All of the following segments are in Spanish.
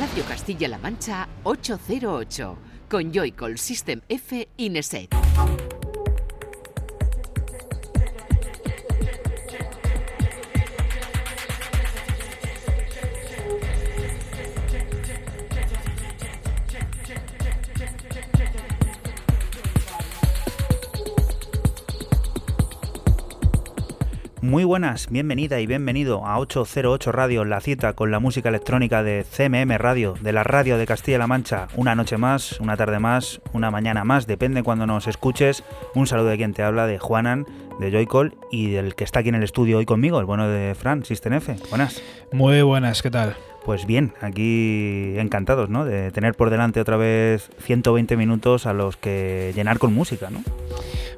Radio Castilla-La Mancha 808 con Joycall System F Ineset. Muy buenas, bienvenida y bienvenido a 808 Radio, la cita con la música electrónica de CMM Radio, de la radio de Castilla-La Mancha. Una noche más, una tarde más, una mañana más, depende cuando nos escuches. Un saludo de quien te habla, de Juanan, de Joycall y del que está aquí en el estudio hoy conmigo, el bueno de Fran, System F. Buenas. Muy buenas, ¿qué tal? Pues bien, aquí encantados, ¿no? De tener por delante otra vez 120 minutos a los que llenar con música, ¿no?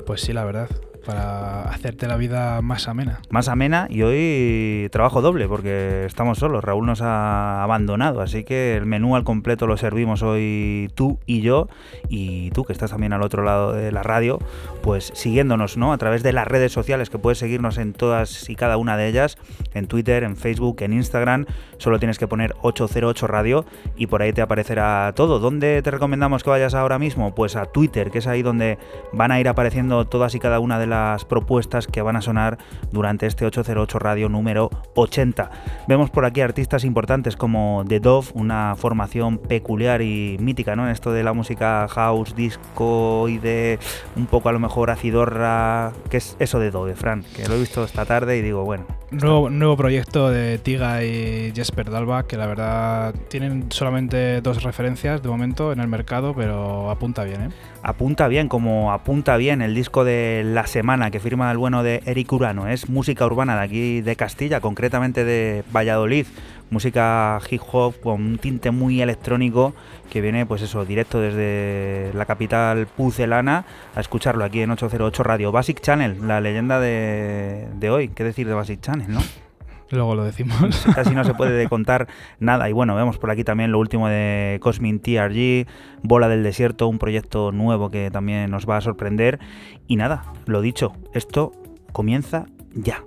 Pues sí, la verdad para hacerte la vida más amena. Más amena y hoy trabajo doble porque estamos solos. Raúl nos ha abandonado, así que el menú al completo lo servimos hoy tú y yo y tú que estás también al otro lado de la radio, pues siguiéndonos, ¿no? A través de las redes sociales que puedes seguirnos en todas y cada una de ellas, en Twitter, en Facebook, en Instagram. Solo tienes que poner 808 Radio y por ahí te aparecerá todo. ¿Dónde te recomendamos que vayas ahora mismo? Pues a Twitter, que es ahí donde van a ir apareciendo todas y cada una de las propuestas que van a sonar durante este 808 Radio número 80. Vemos por aquí artistas importantes como The Dove, una formación peculiar y mítica ¿no? en esto de la música house, disco y de un poco a lo mejor acidorra. ¿Qué es eso de Dove, Fran? Que lo he visto esta tarde y digo, bueno. Nuevo, nuevo proyecto de Tiga y Jesper Dalba, que la verdad tienen solamente dos referencias de momento en el mercado, pero apunta bien, ¿eh? Apunta bien, como apunta bien el disco de la semana que firma el bueno de Eric Urano. Es música urbana de aquí de Castilla, concretamente de Valladolid. Música hip hop con un tinte muy electrónico que viene, pues eso, directo desde la capital pucelana a escucharlo aquí en 808 Radio. Basic Channel, la leyenda de, de hoy. ¿Qué decir de Basic Channel, no? Luego lo decimos. Casi no se puede contar nada. Y bueno, vemos por aquí también lo último de Cosmin TRG, Bola del Desierto, un proyecto nuevo que también nos va a sorprender. Y nada, lo dicho, esto comienza ya.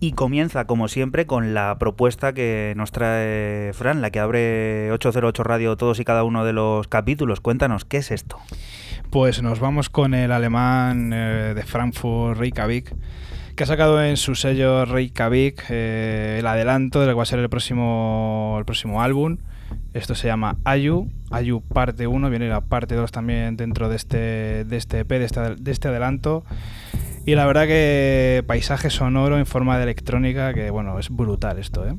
Y comienza, como siempre, con la propuesta que nos trae Fran, la que abre 808 Radio todos y cada uno de los capítulos. Cuéntanos, ¿qué es esto? Pues nos vamos con el alemán eh, de Frankfurt, Reykjavik, que ha sacado en su sello Reykjavik eh, el adelanto de lo que va a ser el próximo, el próximo álbum. Esto se llama Ayu, Ayu parte 1, viene la parte 2 también dentro de este, de este EP, de este, de este adelanto. Y la verdad que paisaje sonoro en forma de electrónica, que bueno, es brutal esto, ¿eh?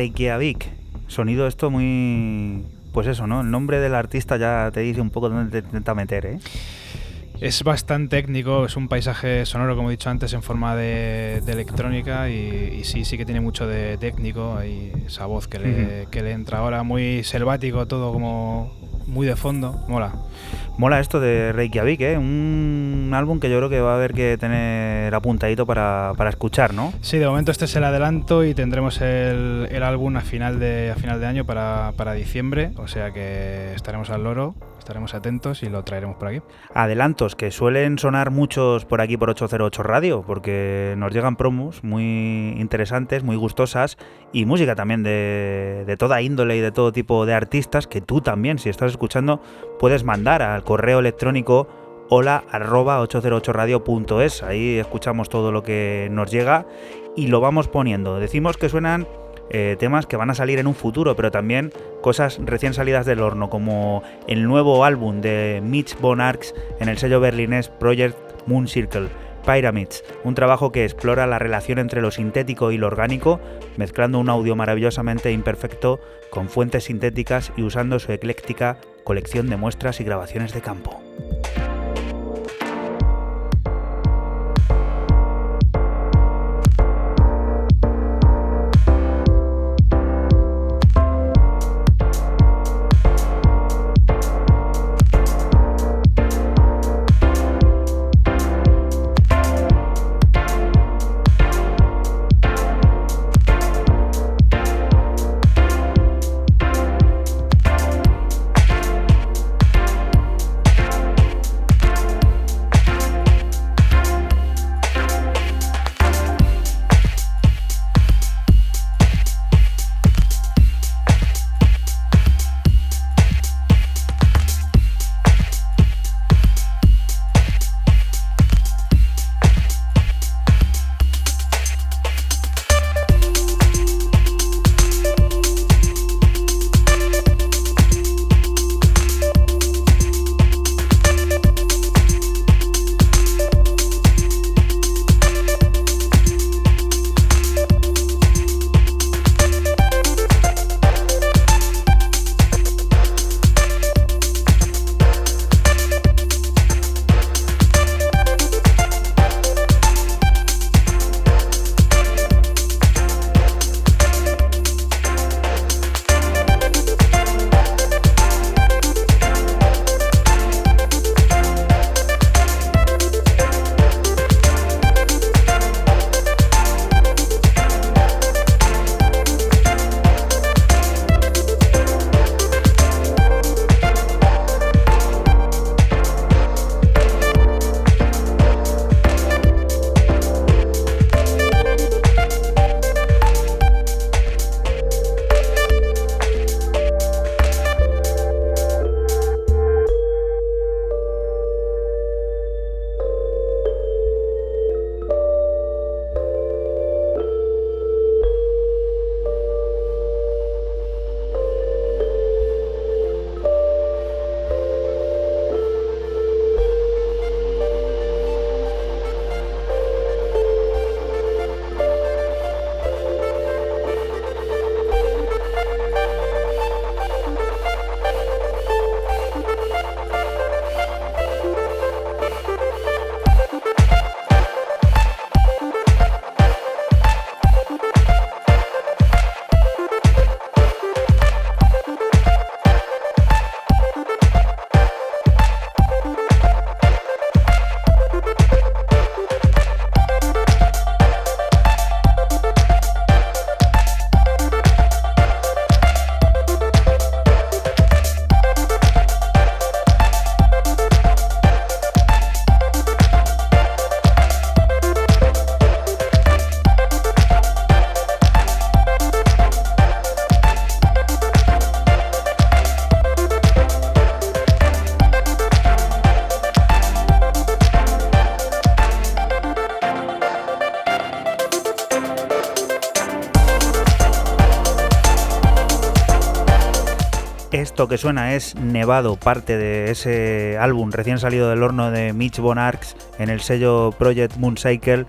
Reykjavik. Sonido esto muy... Pues eso, ¿no? El nombre del artista ya te dice un poco dónde te intenta meter, ¿eh? Es bastante técnico, es un paisaje sonoro, como he dicho antes, en forma de, electrónica y, sí, sí que tiene mucho de técnico, hay esa voz que le, que le entra ahora, muy selvático, todo como muy de fondo, mola. Mola esto de Reykjavik, ¿eh? Un álbum que yo creo que va a haber que tener apuntadito para, para escuchar, ¿no? Sí, de momento este es el adelanto y tendremos el, el álbum a final de, a final de año para, para diciembre, o sea que estaremos al loro estaremos atentos y lo traeremos por aquí. Adelantos que suelen sonar muchos por aquí por 808 Radio, porque nos llegan promos muy interesantes, muy gustosas y música también de, de toda índole y de todo tipo de artistas que tú también, si estás escuchando, puedes mandar al correo electrónico hola 808radio.es. Ahí escuchamos todo lo que nos llega y lo vamos poniendo. Decimos que suenan eh, temas que van a salir en un futuro, pero también cosas recién salidas del horno, como el nuevo álbum de Mitch Bonarks en el sello berlinés Project Moon Circle. Pyramids, un trabajo que explora la relación entre lo sintético y lo orgánico, mezclando un audio maravillosamente imperfecto con fuentes sintéticas y usando su ecléctica colección de muestras y grabaciones de campo. Que suena es Nevado, parte de ese álbum recién salido del horno de Mitch Bonarks en el sello Project Mooncycle.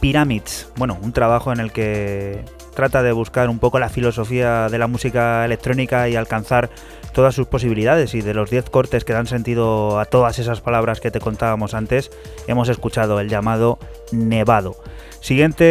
Pyramids. Bueno, un trabajo en el que trata de buscar un poco la filosofía de la música electrónica y alcanzar todas sus posibilidades y de los 10 cortes que dan sentido a todas esas palabras que te contábamos antes, hemos escuchado el llamado Nevado. Siguiente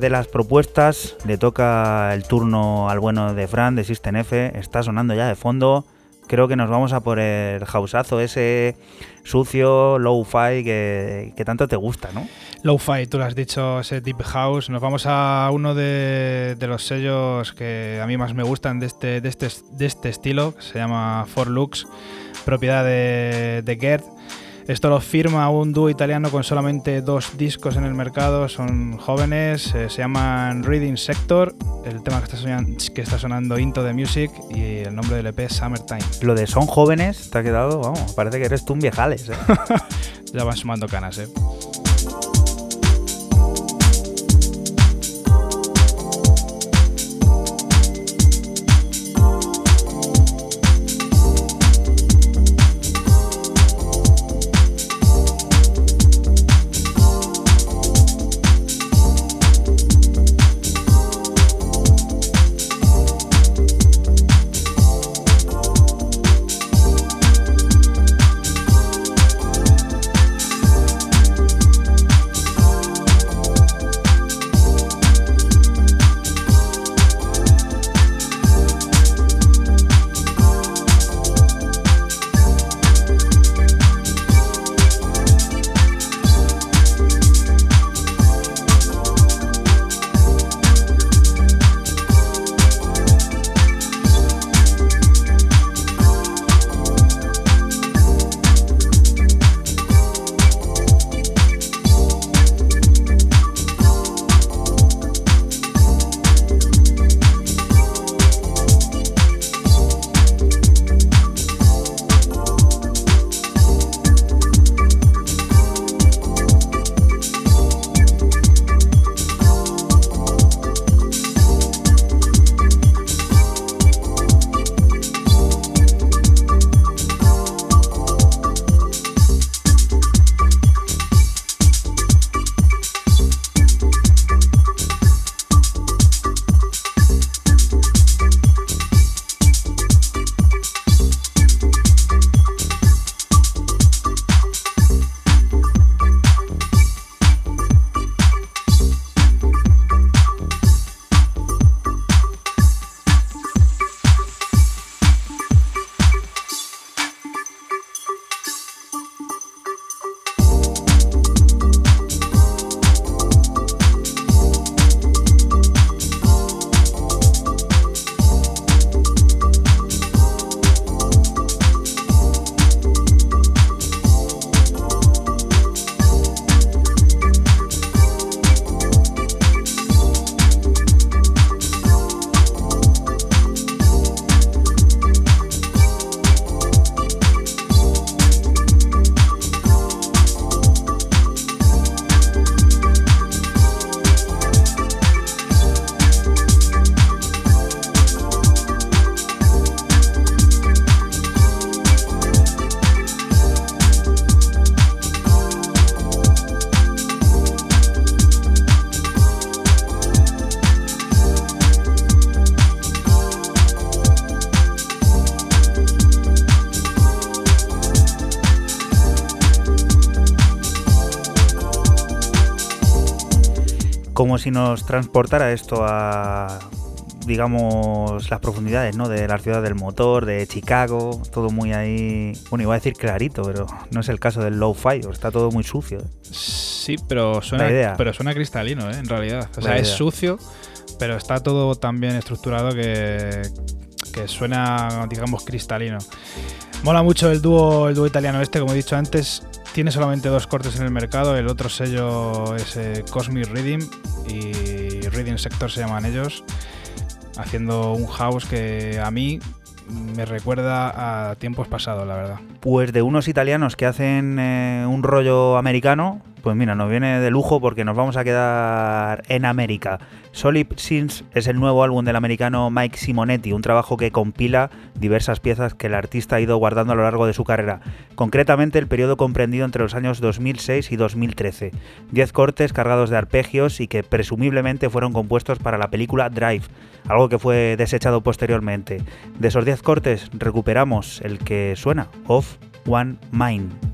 de las propuestas, le toca el turno al bueno de Fran de System F, está sonando ya de fondo. Creo que nos vamos a por el houseazo ese sucio, low-fi que, tanto te gusta, ¿no? Low-fi, tú lo has dicho, ese Deep House. Nos vamos a uno de, los sellos que a mí más me gustan de este, de este, de este estilo, que se llama For Lux, propiedad de Gerd. Esto lo firma un dúo italiano con solamente dos discos en el mercado, son jóvenes, eh, se llaman Reading Sector, el tema que está, sonando, que está sonando Into the Music y el nombre del EP es Summertime. Lo de son jóvenes, te ha quedado, vamos, parece que eres tú un viejales. ¿eh? ya van sumando canas, eh. Si nos transportara esto a, digamos, las profundidades, ¿no? De la ciudad del motor, de Chicago, todo muy ahí, bueno, iba a decir clarito, pero no es el caso del low-fi, está todo muy sucio. ¿eh? Sí, pero suena, pero suena cristalino, ¿eh? En realidad. O sea, es sucio, pero está todo tan bien estructurado que, que suena, digamos, cristalino. Mola mucho el dúo, el dúo italiano este, como he dicho antes, tiene solamente dos cortes en el mercado, el otro sello es eh, Cosmic Rhythm y Rhythm Sector se llaman ellos, haciendo un house que a mí me recuerda a tiempos pasados, la verdad. Pues de unos italianos que hacen eh, un rollo americano, Pues mira, nos viene de lujo porque nos vamos a quedar en América. Solid Sins es el nuevo álbum del americano Mike Simonetti, un trabajo que compila diversas piezas que el artista ha ido guardando a lo largo de su carrera, concretamente el periodo comprendido entre los años 2006 y 2013. Diez cortes cargados de arpegios y que presumiblemente fueron compuestos para la película Drive, algo que fue desechado posteriormente. De esos diez cortes recuperamos el que suena, Off One Mind.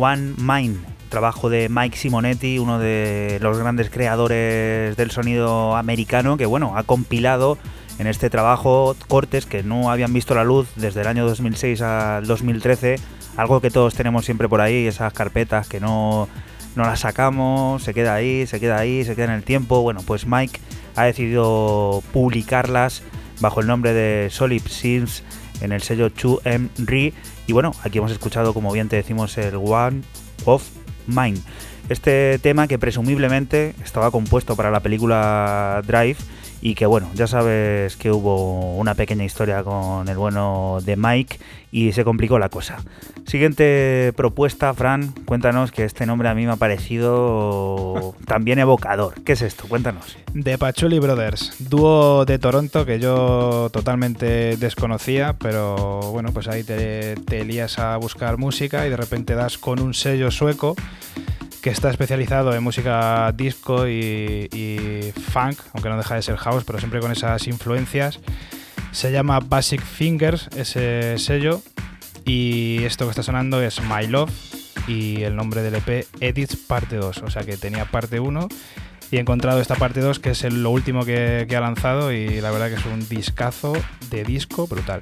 One Mind, trabajo de Mike Simonetti, uno de los grandes creadores del sonido americano, que bueno, ha compilado en este trabajo cortes que no habían visto la luz desde el año 2006 al 2013, algo que todos tenemos siempre por ahí, esas carpetas que no, no las sacamos, se queda ahí, se queda ahí, se queda en el tiempo. Bueno, pues Mike ha decidido publicarlas bajo el nombre de Solid Sims en el sello 2M Re y bueno, aquí hemos escuchado, como bien te decimos, el One of Mine. Este tema que presumiblemente estaba compuesto para la película Drive y que bueno, ya sabes que hubo una pequeña historia con el bueno de Mike y se complicó la cosa. Siguiente propuesta, Fran, cuéntanos que este nombre a mí me ha parecido también evocador. ¿Qué es esto? Cuéntanos. The Pachuli Brothers, dúo de Toronto que yo totalmente desconocía, pero bueno, pues ahí te, te lías a buscar música y de repente das con un sello sueco que está especializado en música disco y, funk, aunque no deja de ser house, pero siempre con esas influencias. Se llama Basic Fingers, ese sello, y esto que está sonando es My Love y el nombre del EP Edits Parte 2, o sea que tenía parte 1 y he encontrado esta parte 2 que es lo último que, que ha lanzado y la verdad que es un discazo de disco brutal.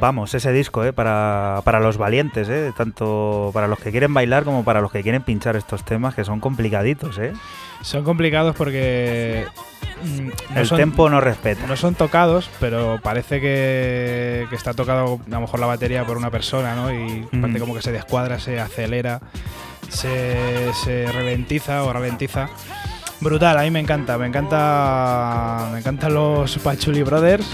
Vamos, ese disco, ¿eh? Para, para los valientes, ¿eh? Tanto para los que quieren bailar como para los que quieren pinchar estos temas que son complicaditos, ¿eh? Son complicados porque mm, no El son- tempo no respeta. No son tocados, pero parece que, que está tocado a lo mejor la batería por una persona, ¿no? Y Mm. parece como que se descuadra, se acelera, se, se ralentiza o ralentiza. Brutal, a mí me encanta, me encanta, me encantan los Pachuli Brothers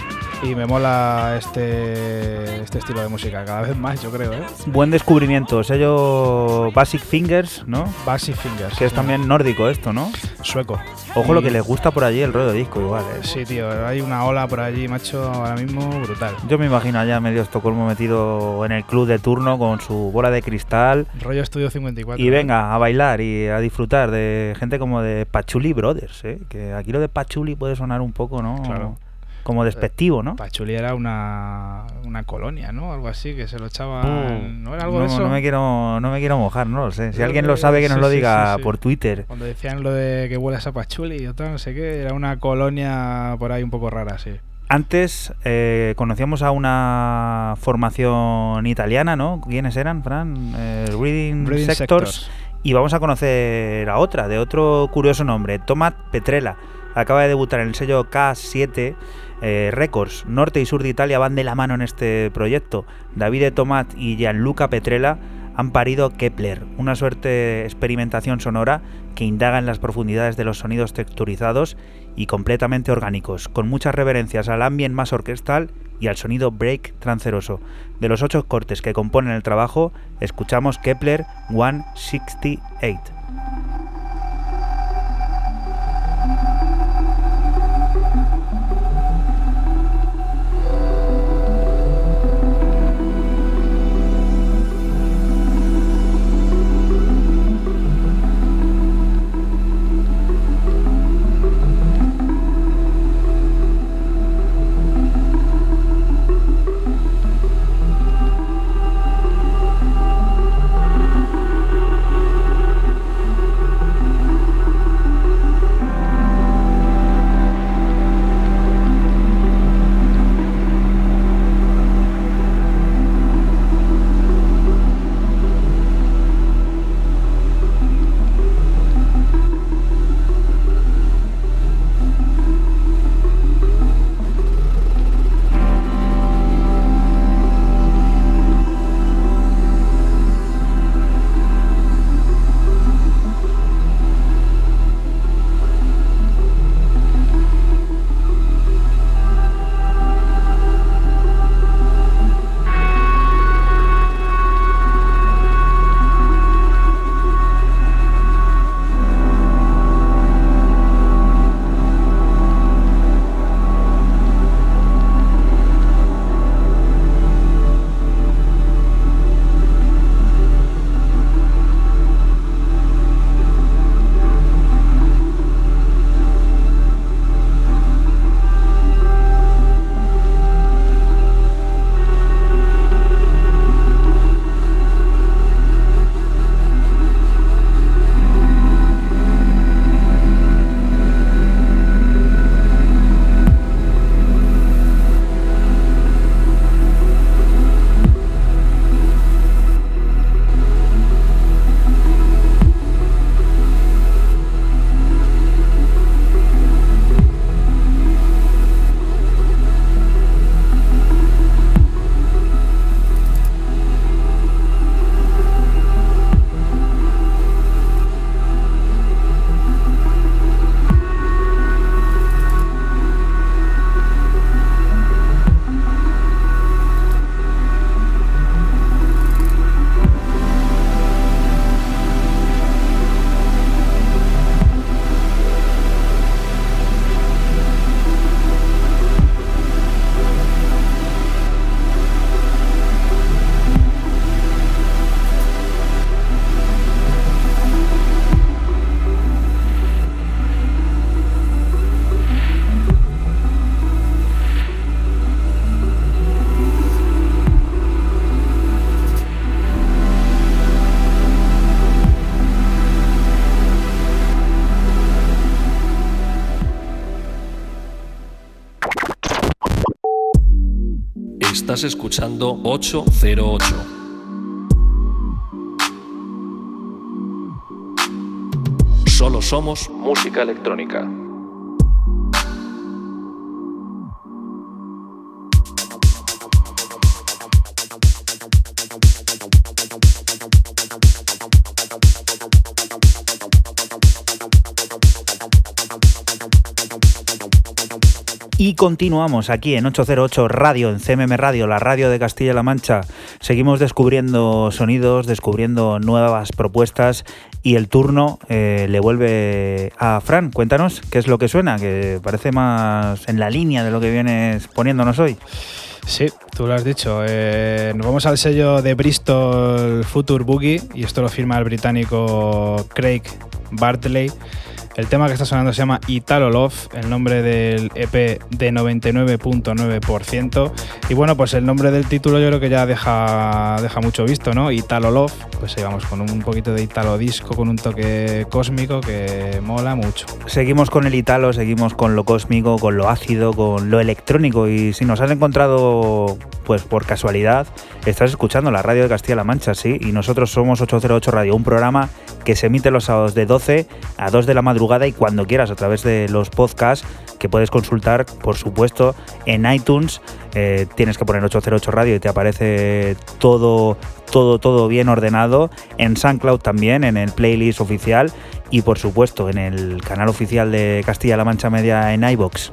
y me mola este, este estilo de música, cada vez más yo creo, ¿eh? Buen descubrimiento, sello Basic Fingers, ¿no? Basic Fingers. Que es también nórdico esto, ¿no? sueco. Ojo lo que les gusta por allí el rollo disco igual, ¿eh? Sí, tío, hay una ola por allí, macho, ahora mismo brutal. Yo me imagino allá medio Estocolmo metido en el club de turno con su bola de cristal Rollo Estudio 54. y venga a bailar y a disfrutar de gente como de Pachuli Brothers, ¿eh? Que aquí lo de Pachuli puede sonar un poco, ¿no? Claro. Como despectivo, ¿no? Pachuli era una, una colonia, ¿no? Algo así, que se lo echaban. ¿No era algo no, de eso? no me quiero, no me quiero mojar, no lo sé. Si Creo alguien lo sabe, que nos sí, lo diga sí, sí. por Twitter. Cuando decían lo de que huele a sapachuli y tal, no sé qué, era una colonia por ahí un poco rara, sí. Antes eh, conocíamos a una formación italiana, ¿no? ¿Quiénes eran, Fran? Eh, Reading, Reading Sectors. Sectors. Y vamos a conocer a otra, de otro curioso nombre, Tomat Petrella. Acaba de debutar en el sello K7 eh, Records. Norte y sur de Italia van de la mano en este proyecto. Davide Tomat y Gianluca Petrella han parido Kepler, una suerte experimentación sonora que indaga en las profundidades de los sonidos texturizados y completamente orgánicos, con muchas reverencias al ambient más orquestal y al sonido break tranceroso. De los ocho cortes que componen el trabajo, escuchamos Kepler 168. Estás escuchando 808. Solo somos música electrónica. Y continuamos aquí en 808 Radio, en CMM Radio, la radio de Castilla-La Mancha. Seguimos descubriendo sonidos, descubriendo nuevas propuestas y el turno eh, le vuelve a Fran. Cuéntanos qué es lo que suena, que parece más en la línea de lo que vienes poniéndonos hoy. Sí, tú lo has dicho. Eh, nos vamos al sello de Bristol Future Boogie y esto lo firma el británico Craig Bartley. El tema que está sonando se llama Italo Love, el nombre del EP de 99.9%. Y bueno, pues el nombre del título yo creo que ya deja, mucho visto, ¿no? Italo Love, pues ahí vamos con un poquito de Italo disco, con un toque cósmico que mola mucho. Seguimos con el italo, seguimos con lo cósmico, con lo ácido, con lo electrónico y si nos has encontrado pues por casualidad, estás escuchando la radio de Castilla-La Mancha, sí, y nosotros somos 808 Radio, un programa que se emite los sábados de 12 a 2 de la madrugada y cuando quieras a través de los podcasts que puedes consultar, por supuesto, en iTunes. Eh, tienes que poner 808 Radio y te aparece todo, todo, todo bien ordenado. En SoundCloud también, en el playlist oficial y por supuesto en el canal oficial de Castilla-La Mancha Media en iBox.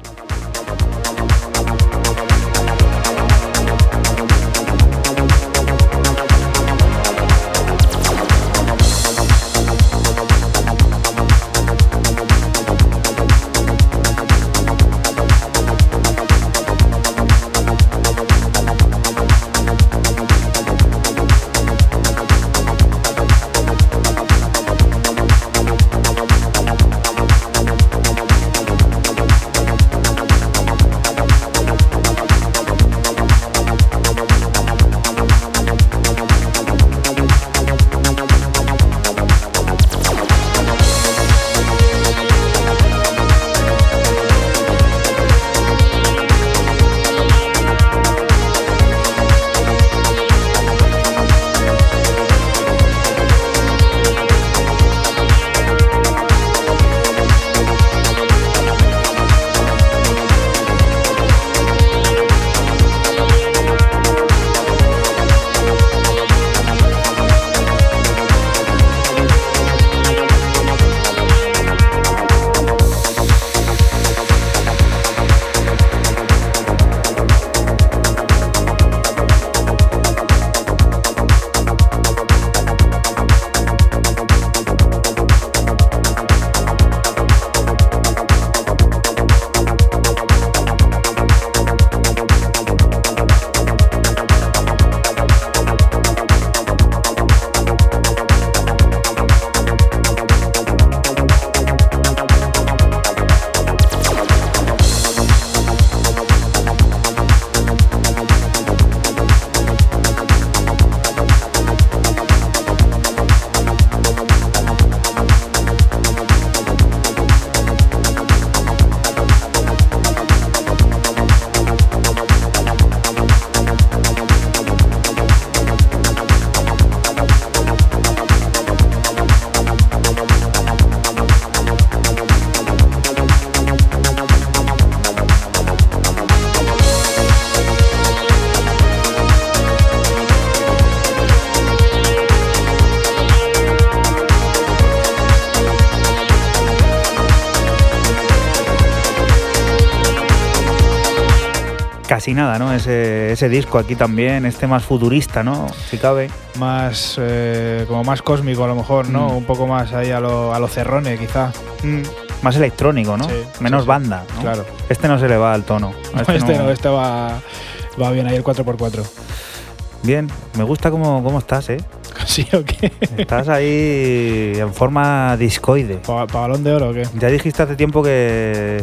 Casi nada, ¿no? Ese, ese disco aquí también, este más futurista, ¿no? Si cabe. Más, eh, como más cósmico a lo mejor, ¿no? Mm. Un poco más ahí a lo, a lo cerrone quizá. Más electrónico, ¿no? Sí, Menos sí, sí. banda, ¿no? Claro. Este no se le va al tono. A Este, no- no, este va, va bien ahí el 4x4. Bien, me gusta cómo, cómo estás, ¿eh? ¿Sí o qué? Estás ahí en forma discoide. ¿Pa, pa balón de oro o qué? Ya dijiste hace tiempo que,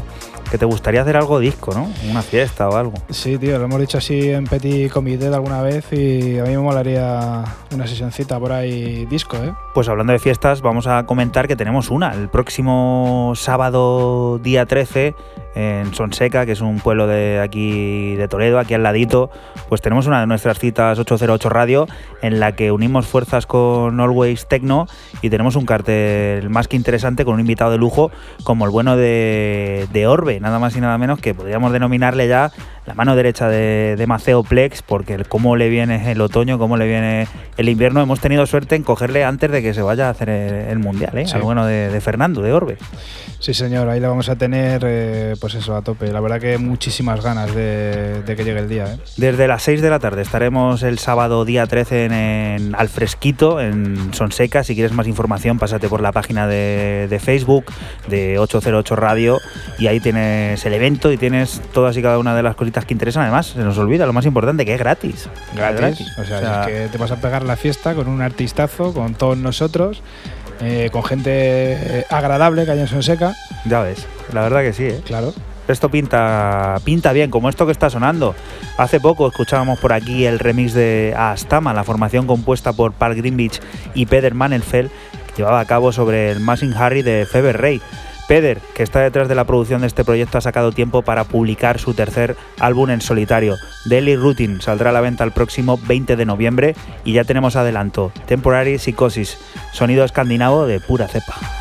que te gustaría hacer algo disco, ¿no? Una fiesta o algo. Sí, tío, lo hemos dicho así en Petit Comité de alguna vez y a mí me molaría una sesioncita por ahí disco, ¿eh? Pues hablando de fiestas, vamos a comentar que tenemos una. El próximo sábado, día 13, en Sonseca, que es un pueblo de aquí de Toledo, aquí al ladito, pues tenemos una de nuestras citas 808 Radio, en la que unimos fuerzas con Always Techno y tenemos un cartel más que interesante con un invitado de lujo como el bueno de, de Orbe, nada más y nada menos que podríamos denominarle ya la mano derecha de, de Maceo Plex, porque el cómo le viene el otoño, cómo le viene el invierno, hemos tenido suerte en cogerle antes de que se vaya a hacer el, el mundial, ¿eh? Sí. Al bueno de, de Fernando, de Orbe. Sí, señor, ahí la vamos a tener, eh, pues eso, a tope. La verdad que muchísimas ganas de, de que llegue el día, ¿eh? Desde las 6 de la tarde estaremos el sábado día 13 en, en Al Fresquito, en Sonseca. Si quieres más información, pásate por la página de, de Facebook de 808 Radio y ahí tienes el evento y tienes todas y cada una de las cositas que interesan. Además, se nos olvida lo más importante, que es gratis. Gratis. Gratis. O sea, O sea, es que te vas a pegar la fiesta con un artistazo, con todos nosotros. eh, con gente eh, agradable que hay en Sonseca, Ya ves, la verdad que sí, ¿eh? claro. Esto pinta, pinta bien, como esto que está sonando. Hace poco escuchábamos por aquí el remix de Astama, la formación compuesta por Paul Greenwich y Peter Manelfeld, que llevaba a cabo sobre el Machine Harry de Feber Ray. Peder, que está detrás de la producción de este proyecto, ha sacado tiempo para publicar su tercer álbum en solitario. Daily Routine saldrá a la venta el próximo 20 de noviembre y ya tenemos adelanto. Temporary Psychosis, sonido escandinavo de pura cepa.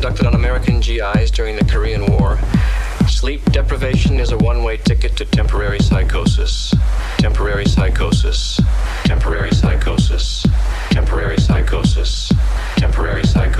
Conducted on American GIs during the Korean War, sleep deprivation is a one way ticket to temporary psychosis. Temporary psychosis. Temporary psychosis. Temporary psychosis. Temporary psychosis.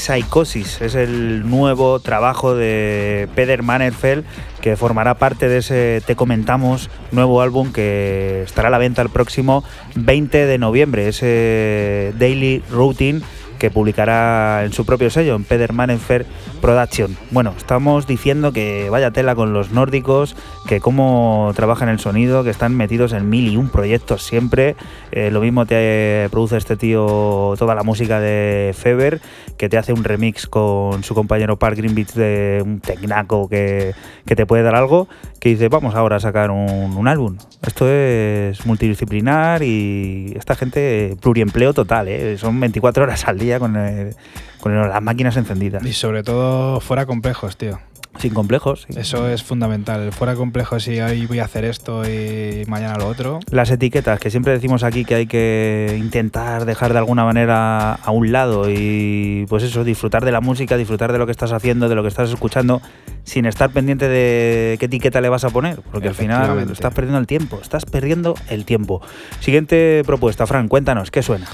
Psychosis. Es el nuevo trabajo de Peder Mannerfeld que formará parte de ese Te Comentamos nuevo álbum que estará a la venta el próximo 20 de noviembre, ese Daily Routine que publicará en su propio sello, en Peder Mannerfeld Production. Bueno, estamos diciendo que vaya tela con los nórdicos, que cómo trabajan el sonido, que están metidos en mil y un proyectos siempre. Eh, lo mismo te produce este tío toda la música de Feber, que te hace un remix con su compañero Park Greenwich de un tecnaco que, que te puede dar algo, que dice, vamos ahora a sacar un, un álbum. Esto es multidisciplinar y esta gente pluriempleo total, ¿eh? son 24 horas al día con, el- con las máquinas encendidas. Y sobre todo fuera complejos, tío. Sin complejos. Eso es fundamental. Fuera complejos y hoy voy a hacer esto y mañana lo otro. Las etiquetas, que siempre decimos aquí que hay que intentar dejar de alguna manera a un lado y pues eso, disfrutar de la música, disfrutar de lo que estás haciendo, de lo que estás escuchando, sin estar pendiente de qué etiqueta le vas a poner, porque al final estás perdiendo el tiempo, estás perdiendo el tiempo. Siguiente propuesta, Fran, cuéntanos, ¿qué suena?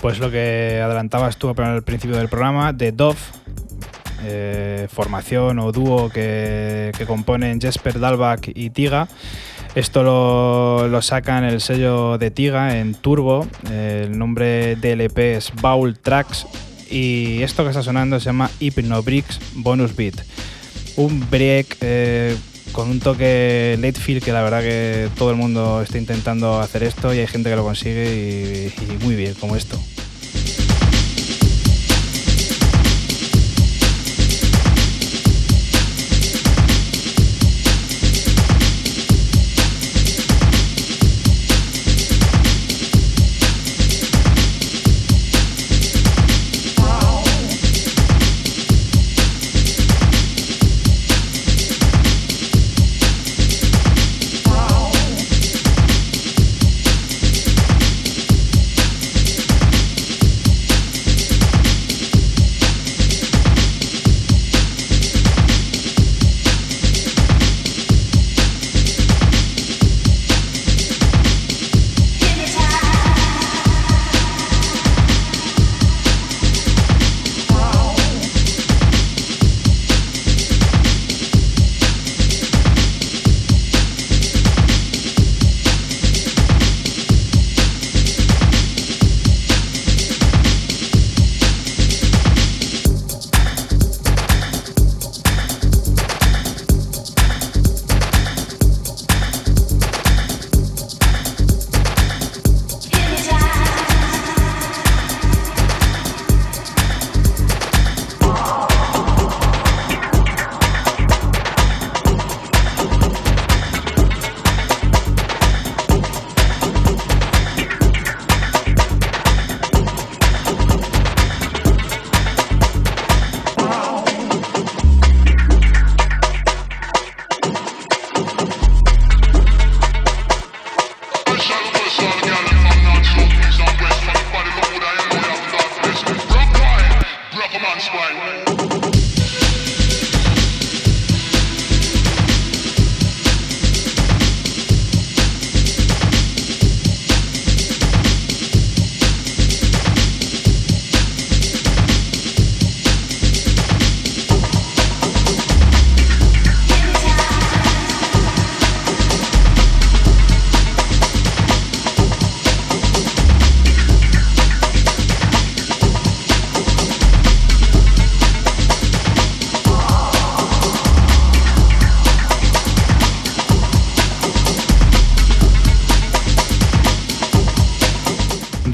Pues lo que adelantabas tú al principio del programa, de Dove, eh, formación o dúo que, componen Jesper Dalbach y Tiga. Esto lo, lo sacan el sello de Tiga en Turbo. el nombre del EP es Baul Tracks. Y esto que está sonando se llama Hypnobricks Bonus Beat. Un break eh, con un toque feel que la verdad que todo el mundo está intentando hacer esto y hay gente que lo consigue y muy bien, como esto.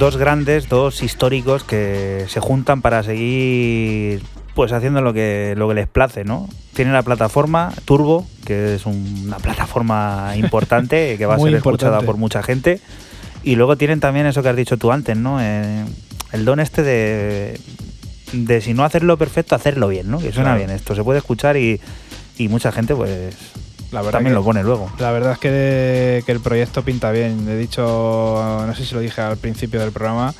Dos grandes, dos históricos que se juntan para seguir pues haciendo lo que, lo que les place, ¿no? Tiene la plataforma Turbo, que es un- una plataforma importante que va a ser escuchada por mucha gente. Y luego tienen también eso que has dicho tú antes, ¿no? Eh, el don este de, de si no hacerlo perfecto, hacerlo bien, ¿no? Que suena Claro. bien esto. Se puede escuchar y, y mucha gente pues La verdad también que- lo pone luego. La verdad es que, que el proyecto pinta bien. He dicho, no sé si lo dije al principio del programa,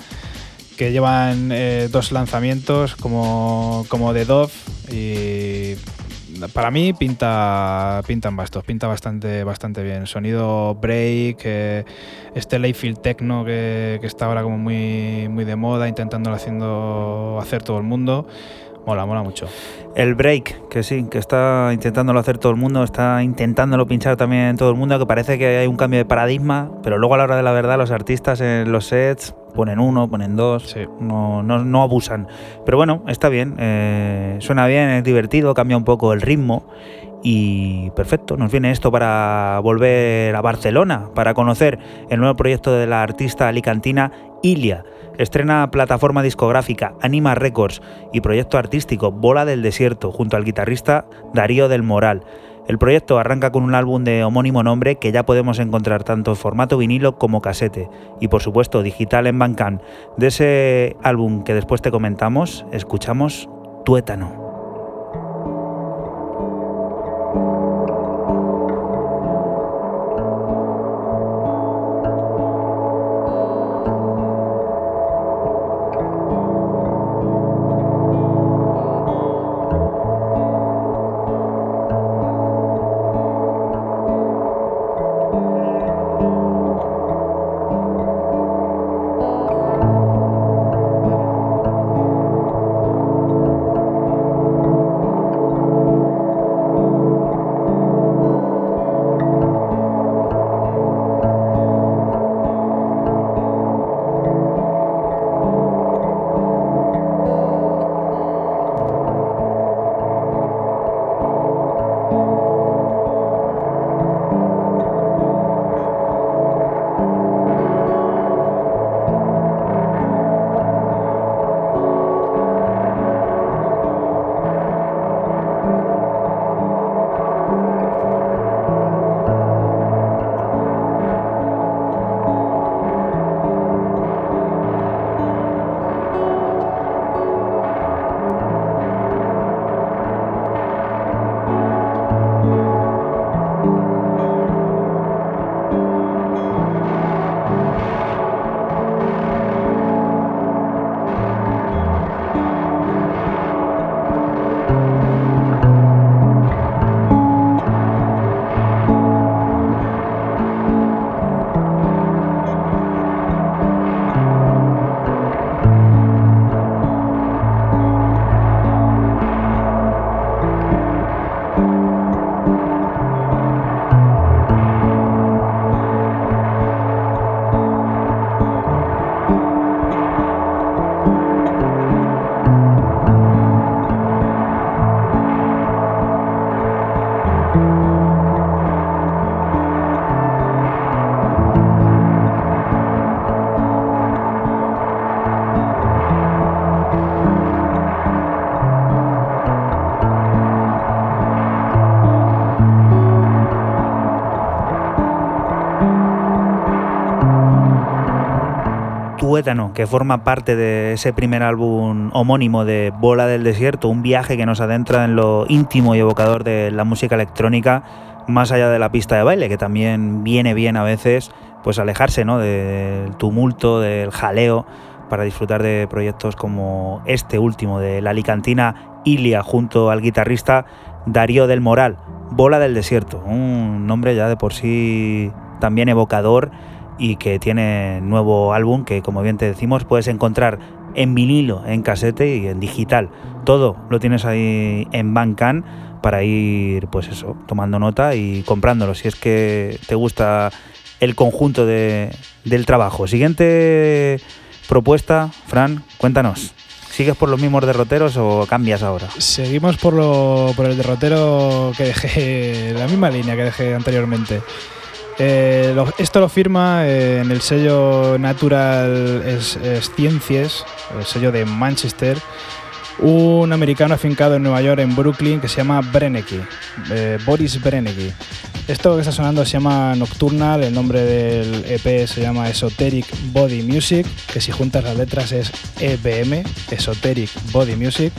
que llevan eh, dos lanzamientos como, como de Dove y para mí pinta pintan bastos, pinta bastante bastante bien. Sonido break, eh, este Layfield techno que, que está ahora como muy muy de moda, intentándolo haciendo hacer todo el mundo. Mola, mola mucho. El break, que sí, que está intentándolo hacer todo el mundo, está intentándolo pinchar también todo el mundo, que parece que hay un cambio de paradigma, pero luego a la hora de la verdad los artistas en los sets ponen uno, ponen dos, Sí. no, no, no abusan. Pero bueno, está bien, eh, suena bien, es divertido, cambia un poco el ritmo y perfecto, nos viene esto para volver a Barcelona, para conocer el nuevo proyecto de la artista alicantina Ilia. Estrena plataforma discográfica Anima Records y proyecto artístico Bola del Desierto junto al guitarrista Darío del Moral. El proyecto arranca con un álbum de homónimo nombre que ya podemos encontrar tanto en formato vinilo como casete y por supuesto digital en Bandcamp. De ese álbum que después te comentamos, escuchamos Tuétano. Que forma parte de ese primer álbum homónimo de Bola del Desierto, un viaje que nos adentra en lo íntimo y evocador de la música electrónica, más allá de la pista de baile, que también viene bien a veces pues alejarse ¿no? del tumulto, del jaleo, para disfrutar de proyectos como este último de la alicantina Ilia junto al guitarrista Darío del Moral, Bola del Desierto, un nombre ya de por sí también evocador y que tiene nuevo álbum que como bien te decimos puedes encontrar en vinilo, en casete y en digital. Todo lo tienes ahí en Bandcamp para ir pues eso, tomando nota y comprándolo si es que te gusta el conjunto de- del trabajo. Siguiente propuesta, Fran, cuéntanos. ¿Sigues por los mismos derroteros o cambias ahora? Seguimos por, lo, por el derrotero que dejé, la misma línea que dejé anteriormente. Eh, esto lo firma eh, en el sello Natural es- Sciences, el sello de Manchester, un americano afincado en Nueva York, en Brooklyn, que se llama Brenecke, eh, Boris Brenecke. Esto que está sonando se llama Nocturnal, el nombre del EP se llama Esoteric Body Music, que si juntas las letras es EBM, Esoteric Body Music.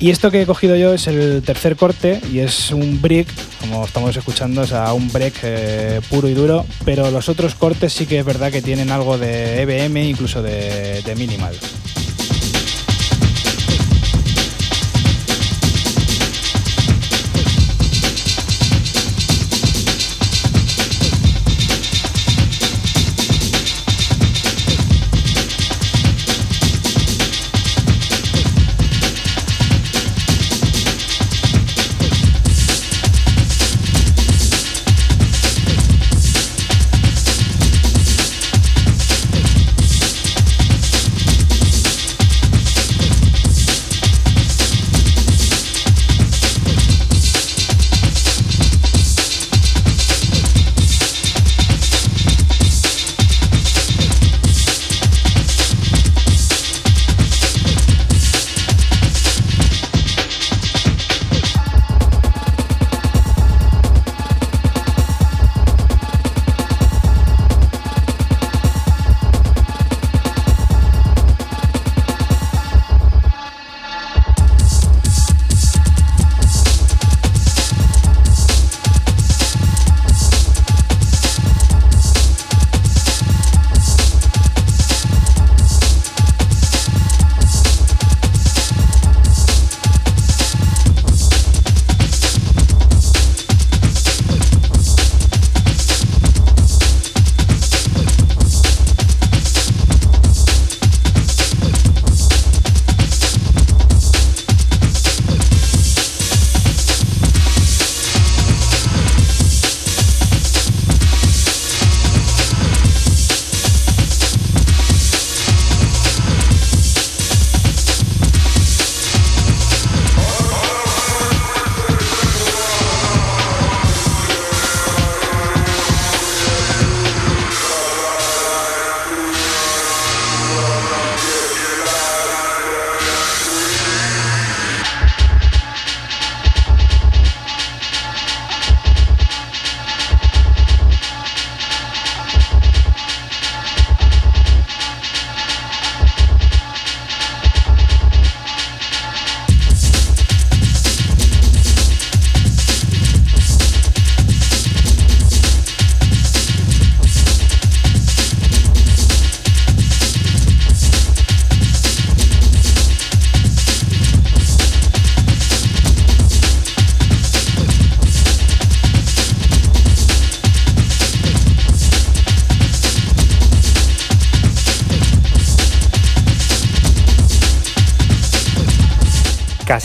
Y esto que he cogido yo es el tercer corte y es un break, como estamos escuchando, o sea, un break eh, puro y duro, pero los otros cortes sí que es verdad que tienen algo de EBM, incluso de, de minimal.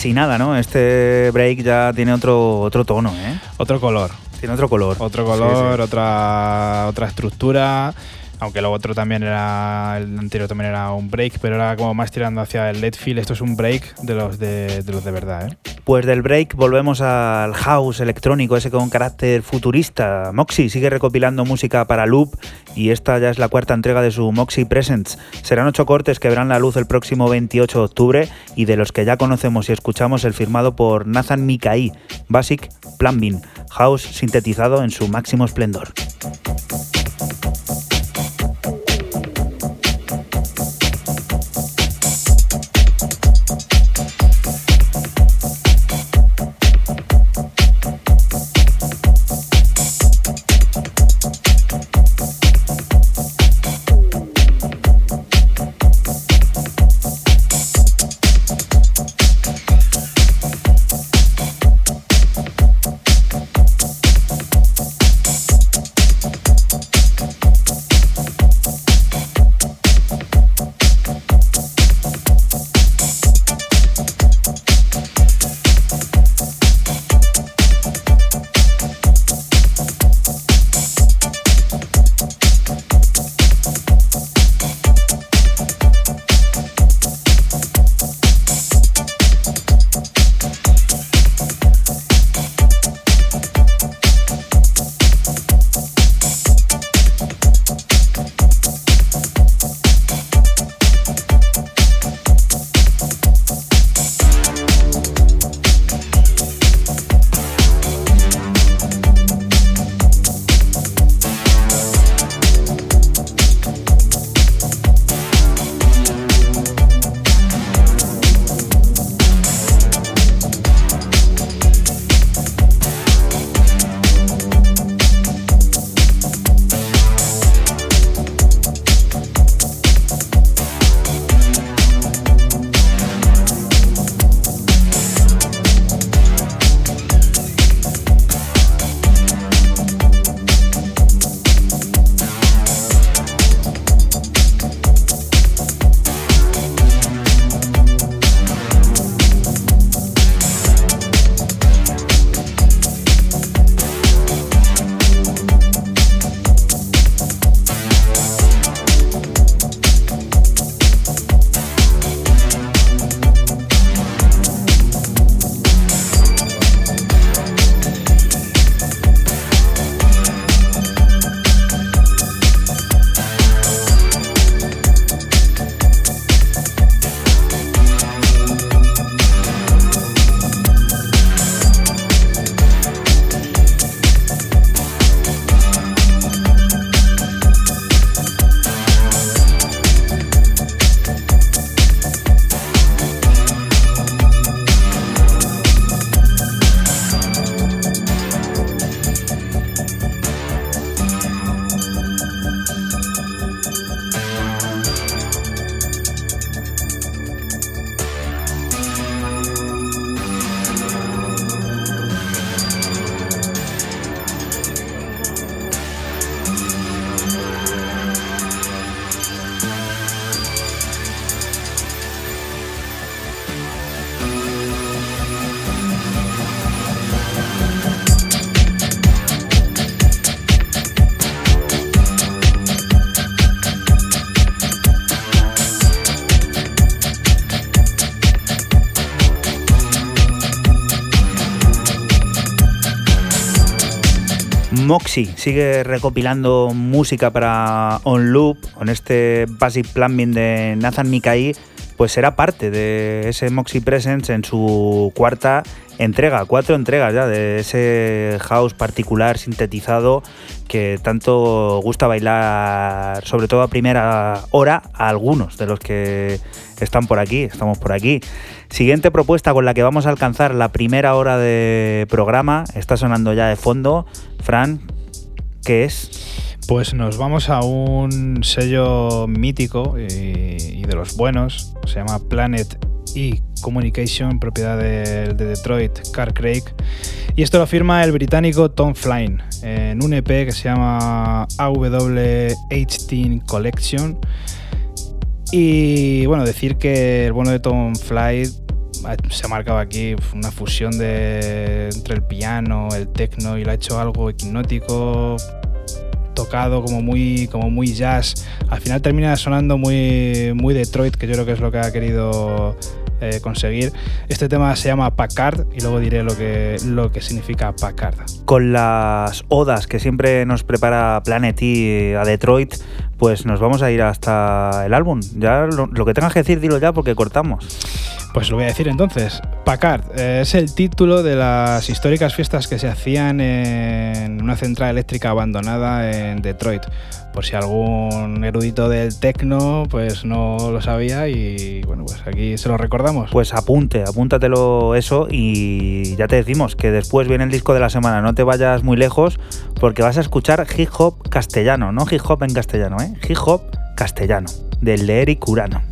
Casi nada, ¿no? Este break ya tiene otro, otro tono, ¿eh? Otro color. Tiene otro color. Otro Sí, color, sí. otra otra estructura. Aunque lo otro también era. El anterior también era un break, pero era como más tirando hacia el lead feel. Esto es un break de los de, de los de verdad, ¿eh? Pues del break volvemos al house electrónico, ese con carácter futurista. Moxie sigue recopilando música para Loop y esta ya es la cuarta entrega de su Moxie Presents. Serán ocho cortes que verán la luz el próximo 28 de octubre y de los que ya conocemos y escuchamos el firmado por Nathan Mikai, Basic Plumbing, house sintetizado en su máximo esplendor. Moxie sigue recopilando música para On Loop con este Basic Plumbing de Nathan Mikai, pues será parte de ese Moxie Presence en su cuarta entrega, cuatro entregas ya de ese house particular sintetizado que tanto gusta bailar, sobre todo a primera hora, a algunos de los que están por aquí, estamos por aquí. Siguiente propuesta con la que vamos a alcanzar la primera hora de programa, está sonando ya de fondo. Fran, ¿qué es? Pues nos vamos a un sello mítico y, de los buenos, se llama Planet E Communication, propiedad de, de Detroit, Car Craig. Y esto lo firma el británico Tom Flynn en un EP que se llama AW18 Collection. Y bueno, decir que el bueno de Tom Flynn se ha marcado aquí una fusión de, entre el piano, el techno y lo ha hecho algo hipnótico, tocado como muy, como muy jazz. Al final termina sonando muy, muy Detroit, que yo creo que es lo que ha querido eh, conseguir. Este tema se llama Packard y luego diré lo que, lo que significa Packard. Con las odas que siempre nos prepara Planet E a Detroit, pues nos vamos a ir hasta el álbum. Ya lo, lo que tengas que decir, dilo ya porque cortamos. Pues lo voy a decir entonces. Packard eh, es el título de las históricas fiestas que se hacían en una central eléctrica abandonada en Detroit. Por si algún erudito del techno pues no lo sabía y bueno, pues aquí se lo recordamos. Pues apunte, apúntatelo eso y ya te decimos que después viene el disco de la semana. No te vayas muy lejos porque vas a escuchar hip hop castellano, no hip hop en castellano, ¿eh? Hip hop castellano, del de Eric Urano.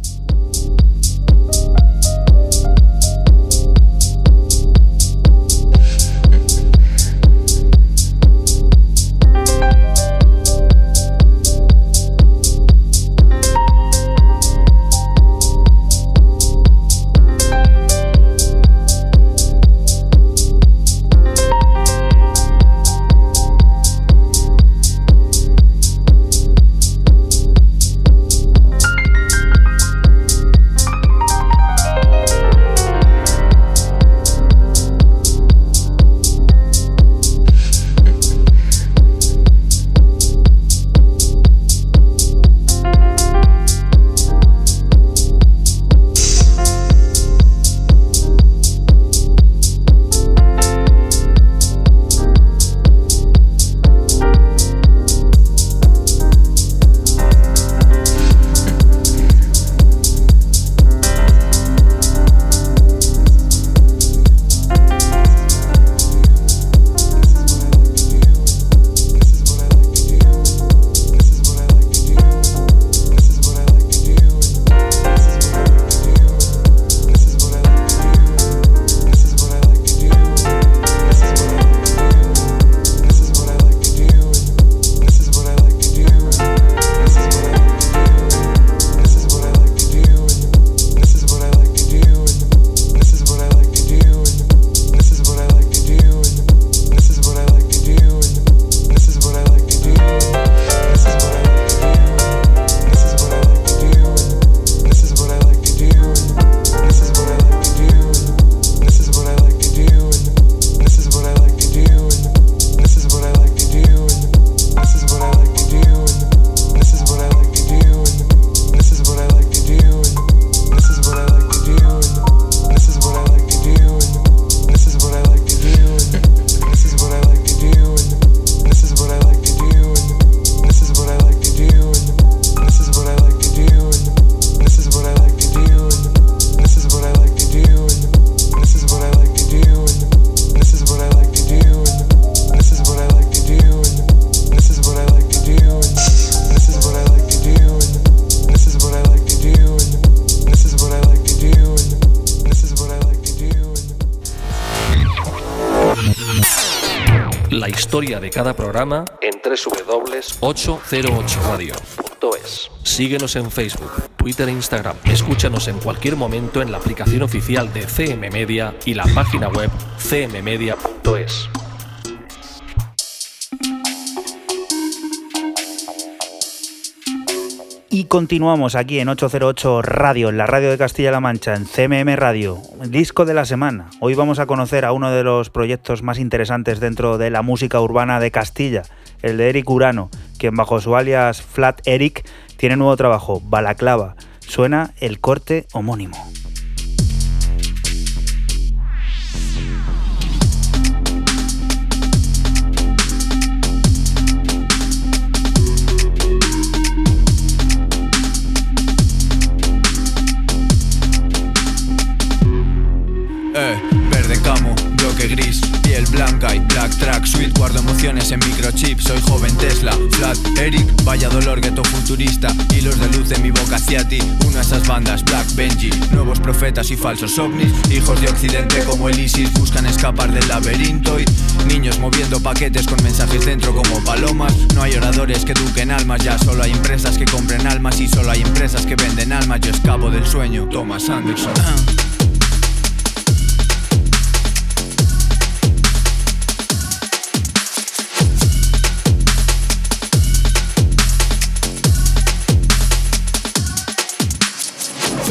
www.808radio.es. Síguenos en Facebook, Twitter e Instagram. Escúchanos en cualquier momento en la aplicación oficial de CM Media y la página web cmmedia.es. Y continuamos aquí en 808 Radio, en la radio de Castilla-La Mancha, en CMM Radio, disco de la semana. Hoy vamos a conocer a uno de los proyectos más interesantes dentro de la música urbana de Castilla, el de Eric Urano, quien bajo su alias Flat Eric tiene nuevo trabajo, Balaclava. Suena el corte homónimo. Eh, verde camo, bloque gris, blanca y black track suite Guardo emociones en microchip, soy joven Tesla Flat Eric, vaya dolor gueto futurista Hilos de luz de mi boca hacia ti Una a esas bandas, Black Benji Nuevos profetas y falsos ovnis Hijos de occidente como el ISIS Buscan escapar del laberinto y Niños moviendo paquetes con mensajes dentro como palomas No hay oradores que eduquen almas Ya solo hay empresas que compren almas Y solo hay empresas que venden almas Yo escapo del sueño, Thomas Anderson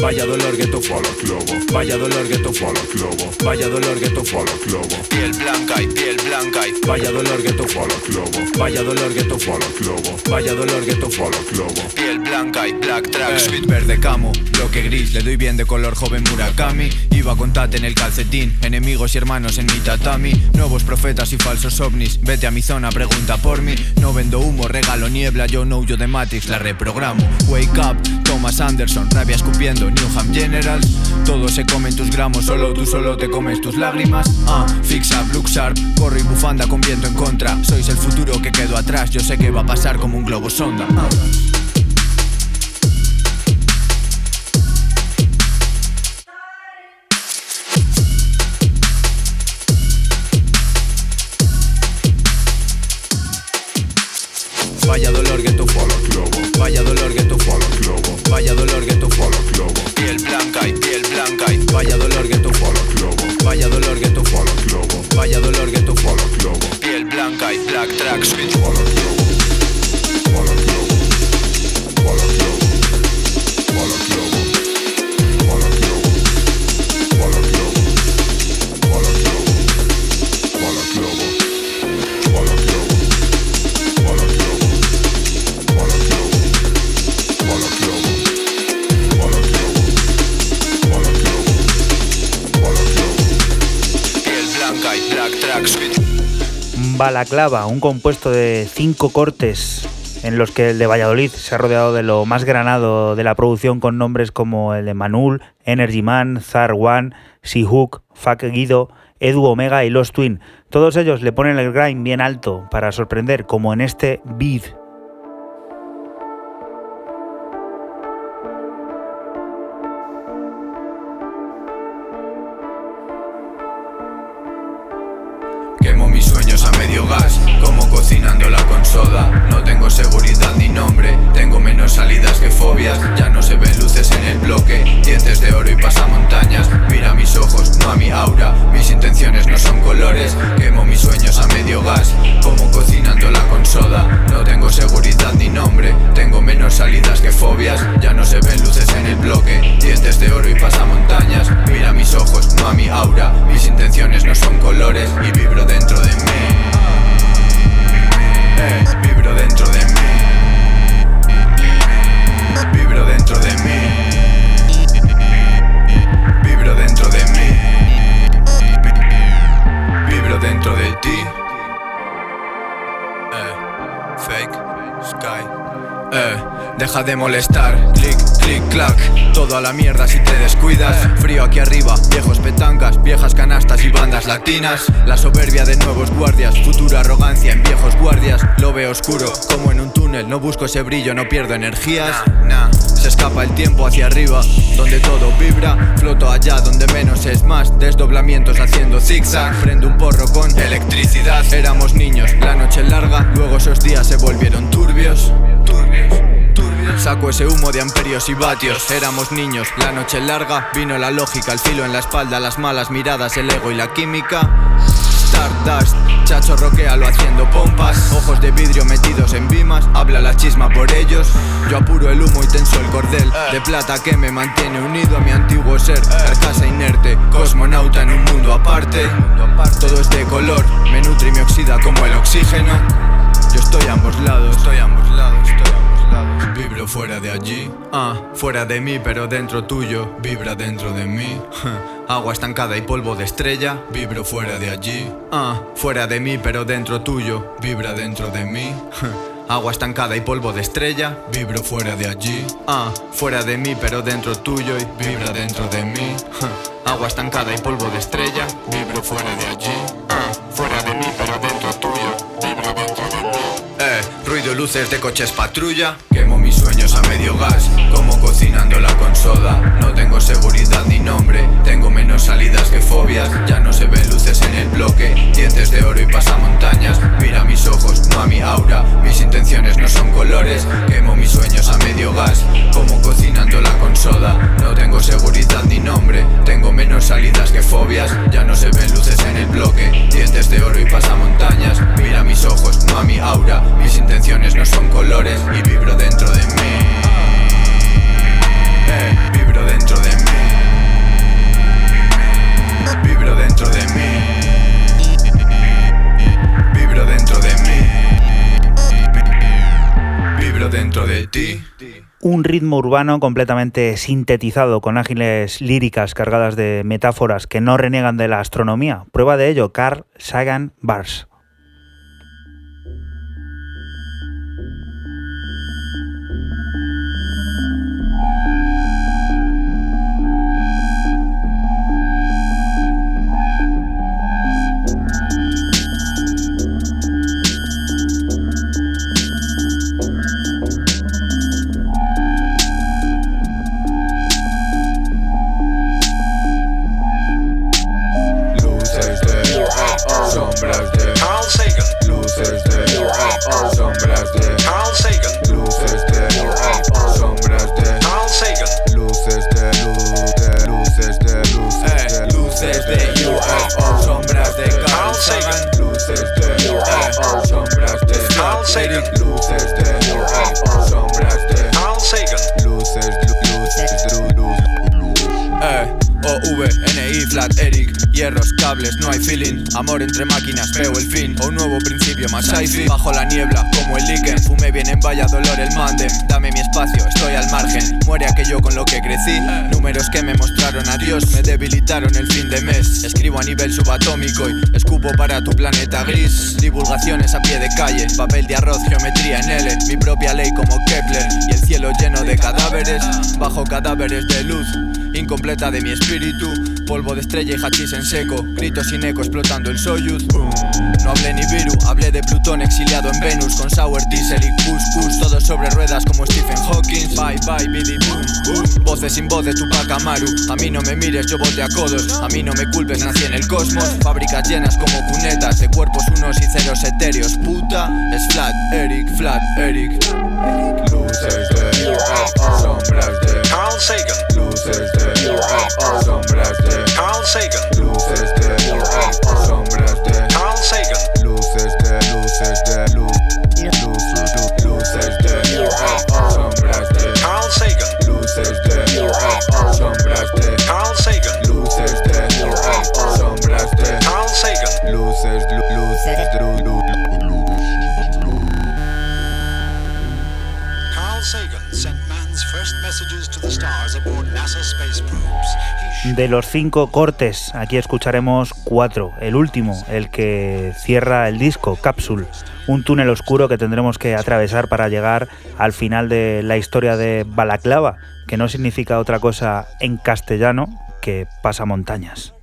Vaya dolor gueto fala clovo Vaya dolor gueto fala clovo Vaya dolor gueto fala clovo Piel blanca y piel blanca y Vaya dolor gueto fala clovo Vaya dolor gueto fala clovo Vaya dolor gueto fala clovo Piel blanca y black track. Sweet verde camo Bloque gris Le doy bien de color joven Murakami. Iba con tate en el calcetín Enemigos y hermanos en mi tatami. Nuevos profetas y falsos ovnis Vete a mi zona pregunta por mí. No vendo humo regalo niebla Yo no huyo de Matrix la reprogramo. Wake up Thomas Anderson Rabia escupiendo Newham Generals. Todos se comen tus gramos Solo tú solo te comes tus lágrimas. Ah, fix up, look sharp Corro y bufanda con viento en contra. Sois el futuro que quedó atrás Yo sé que va a pasar como un globo sonda. Vaya dolor que tu fala clovo Vaya dolor Vaya dolor que tu fala clovo Piel blanca y piel blanca y Vaya dolor que tu fala clovo Vaya dolor que tu fala clovo Vaya dolor que tu fala clovo Piel blanca y black track switch fala clovo Balaclava, un compuesto de cinco cortes en los que el de Valladolid se ha rodeado de lo más granado de la producción con nombres como el de Manul, Energy Man, Zar One, Seahook, Fuck Guido, Edu Omega y Los Twin. Todos ellos le ponen el grind bien alto para sorprender, como en este beat. Soda. No tengo seguridad ni nombre, tengo menos salidas que fobias. Ya no se ven luces en el bloque, dientes de oro y pasamontañas. Mira mis ojos, no a mi aura, mis intenciones no son colores. Quemo mis sueños a medio gas, como cocinándola con soda. No tengo seguridad ni nombre, tengo menos salidas que fobias. Ya no se ven luces en el bloque, dientes de oro y pasamontañas. Mira mis ojos, no a mi aura, mis intenciones no son colores y vibro dentro de hands. Deja de molestar. Click, click, clack. Todo a la mierda si te descuidas. Frío aquí arriba, viejos petancas, viejas canastas y bandas latinas. La soberbia de nuevos guardias, futura arrogancia en viejos guardias. Lo veo oscuro, como en un túnel. No busco ese brillo, no pierdo energías. Nah, se escapa el tiempo hacia arriba, donde todo vibra. Floto allá donde menos es más. Desdoblamientos haciendo zigzag. Prendo un porro con electricidad. Éramos niños, la noche larga. Luego esos días se volvieron turbios. Turbios. Saco ese humo de amperios y vatios. Éramos niños, la noche larga. Vino la lógica, el filo en la espalda, las malas miradas, el ego y la química. Stardust, chacho roquealo haciendo pompas Ojos de vidrio metidos en bimas Habla la chisma por ellos Yo apuro el humo y tenso el cordel De plata que me mantiene unido a mi antiguo ser Carcasa inerte, cosmonauta en un mundo aparte Todo es de color, me nutre y me oxida como el oxígeno Yo estoy a ambos lados, estoy a ambos lados, estoy Vibro fuera de allí, ah, fuera de mí pero dentro tuyo. Vibra dentro de mí, agua estancada y polvo de estrella. Vibro fuera de allí, ah, fuera de mí pero dentro tuyo. Vibra dentro de mí, agua estancada y polvo de estrella. Vibro fuera de allí, ah, fuera de mí pero dentro tuyo. Y vibra dentro de mí. Agua estancada y polvo de estrella. Vibro fuera de allí, luces de coches patrulla. Quemo mis sueños medio gas Como cocinando la con soda No tengo seguridad ni nombre Tengo menos salidas que fobias. Ya no se ven luces en el bloque Dientes de oro y pasamontañas. Mira mis ojos, no a mi aura Mis intenciones no son colores. Quemo mis sueños a medio gas Como cocinando la con soda No tengo seguridad ni nombre Tengo menos salidas que fobias. Ya no se ven luces en el bloque Dientes de oro y pasamontañas. Mira mis ojos, no a mi aura mis intenciones no son colores. Y vibro dentro de mí. Vibro dentro de mí. Vibro dentro de mí. Vibro dentro de mí. Vibro dentro de ti. Un ritmo urbano completamente sintetizado con ágiles líricas cargadas de metáforas que no reniegan de la astronomía. Prueba de ello, Carl Sagan Bars. Sagan. luces de UFO sombras de Carl Sagan. Flat Eric hierros cables no hay feeling. Amor entre máquinas veo el fin. O un nuevo principio más sci bajo la niebla como el líquen. Fumé bien en vaya dolor el mandem dame mi espacio estoy al margen. Muere aquello con lo que crecí. Números que me mostraron a Dios me debilitaron el fin de mes. Escribo a nivel subatómico y escupo para tu planeta gris. Divulgaciones a pie de calle papel de arroz geometría en L. Mi propia ley como Kepler y el cielo lleno de cadáveres. Bajo cadáveres de luz incompleta de mi espíritu. Polvo de estrella y hachís en seco. Gritos sin eco explotando el Soyuz. No hablé ni Viru hablé de Plutón exiliado en Venus con Sour Diesel y Cuscus todo sobre ruedas como Stephen Hawking. Bye bye bidi boom voces sin de Tupac Amaru. A mí no me mires yo bote a codos. A mí no me culpes nací en el cosmos. Fábricas llenas como cunetas de cuerpos unos y ceros etéreos. Puta es flat Eric flat Eric. Luces de sombras de Carl Sagan. Luces de sombras de Carl Sagan. luces de sombras De los cinco cortes, aquí escucharemos cuatro. El último, el que cierra el disco, Capsule, un túnel oscuro que tendremos que atravesar para llegar al final de la historia de Balaclava, que no significa otra cosa en castellano que pasamontañas. Sueños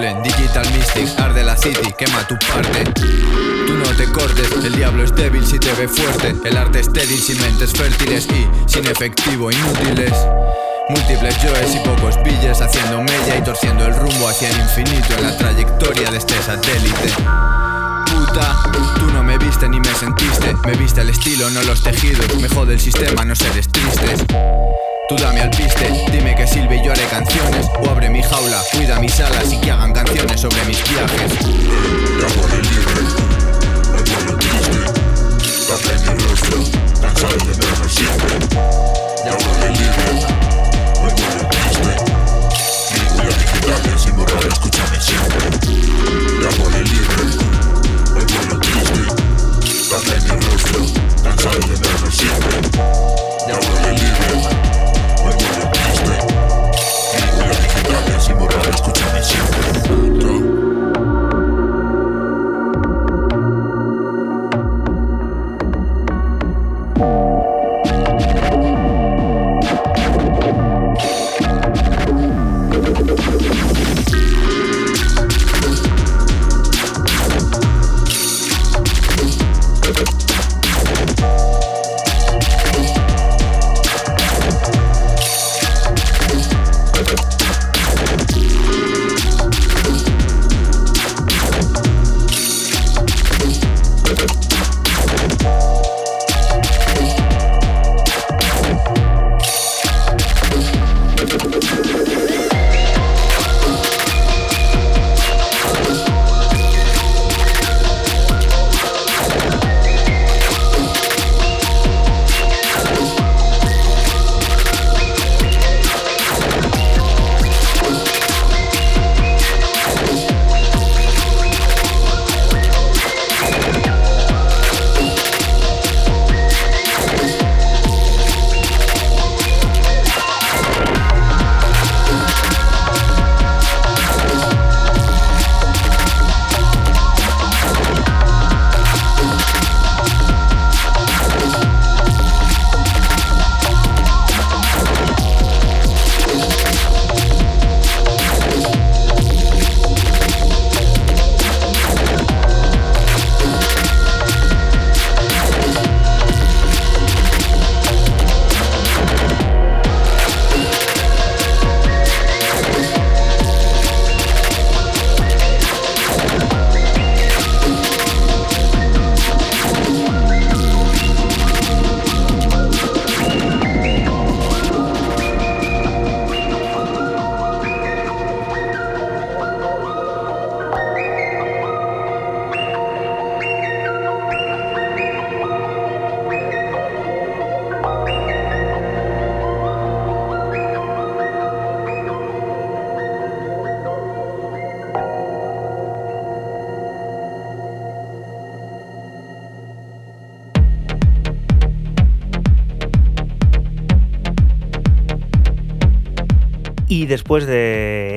digital mystic, arde la city, quema tu parte. Tú no te cortes, el diablo es débil si te ve fuerte. El arte estéril sin mentes fértiles y sin efectivo inútiles. Múltiples yoes y pocos billes haciendo mella y torciendo el rumbo hacia el infinito en la trayectoria de este satélite. Puta, tú no me viste ni me sentiste. Me viste el estilo, no los tejidos. Me jode el sistema, no seres tristes. Tú dame al piste, dime que silbe y yo haré canciones. O abre mi jaula, cuida mis alas y que hagan canciones sobre mis viajes. Y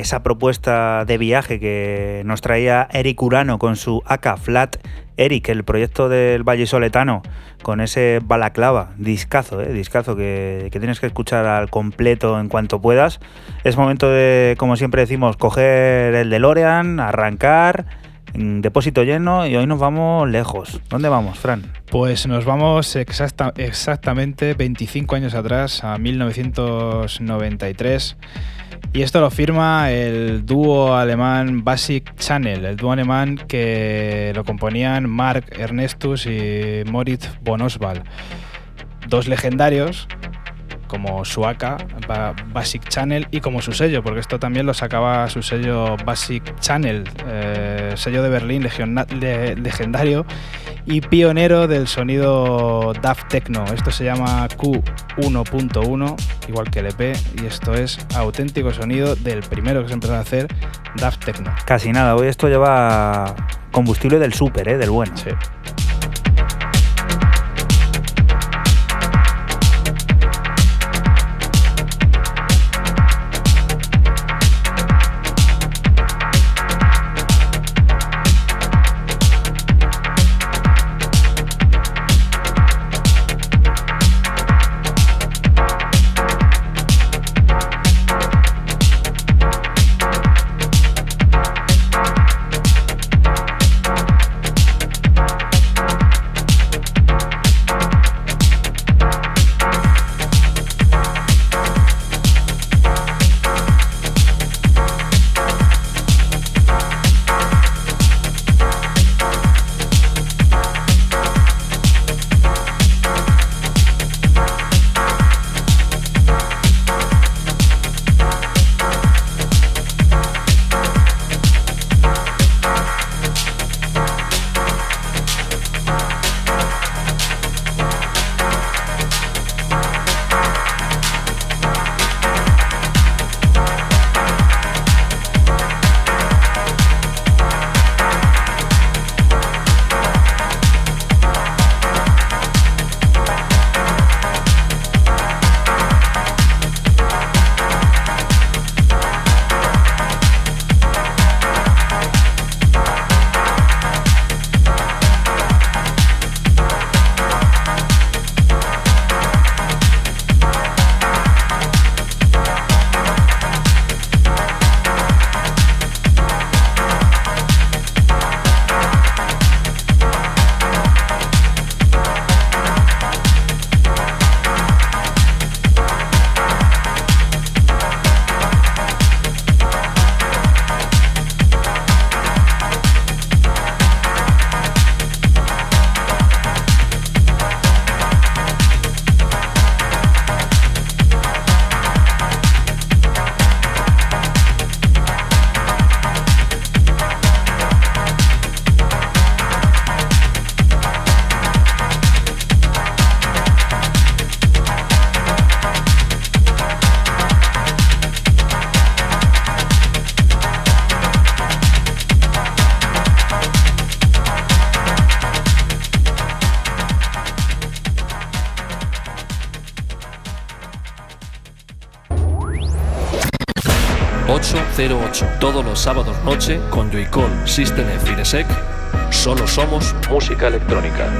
esa propuesta de viaje que nos traía Eric Urano con su AK Flat, Eric, el proyecto del Valle Soletano, con ese balaclava, discazo, ¿eh? discazo que, tienes que escuchar al completo en cuanto puedas. Es momento de, como siempre decimos, coger el DeLorean, arrancar, en depósito lleno y hoy nos vamos lejos. ¿Dónde vamos, Fran? Pues nos vamos exacta- exactamente 25 años atrás, a 1993. Y esto lo firma el dúo alemán Basic Channel, el dúo alemán que lo componían Mark Ernestus y Moritz von Oswald. Dos legendarios, como su AK, Ba- Basic Channel, y como su sello, porque esto también lo sacaba su sello Basic Channel, eh, sello de Berlín legendario y pionero del sonido Daft Techno. Esto se llama Q1.1, igual que el EP, y esto es auténtico sonido del primero que se empezó a hacer, Daft Techno. Casi nada, hoy esto lleva combustible del súper, ¿eh? del bueno. Sí. 08. Todos los sábados noche con Joycall, System F solo somos música electrónica.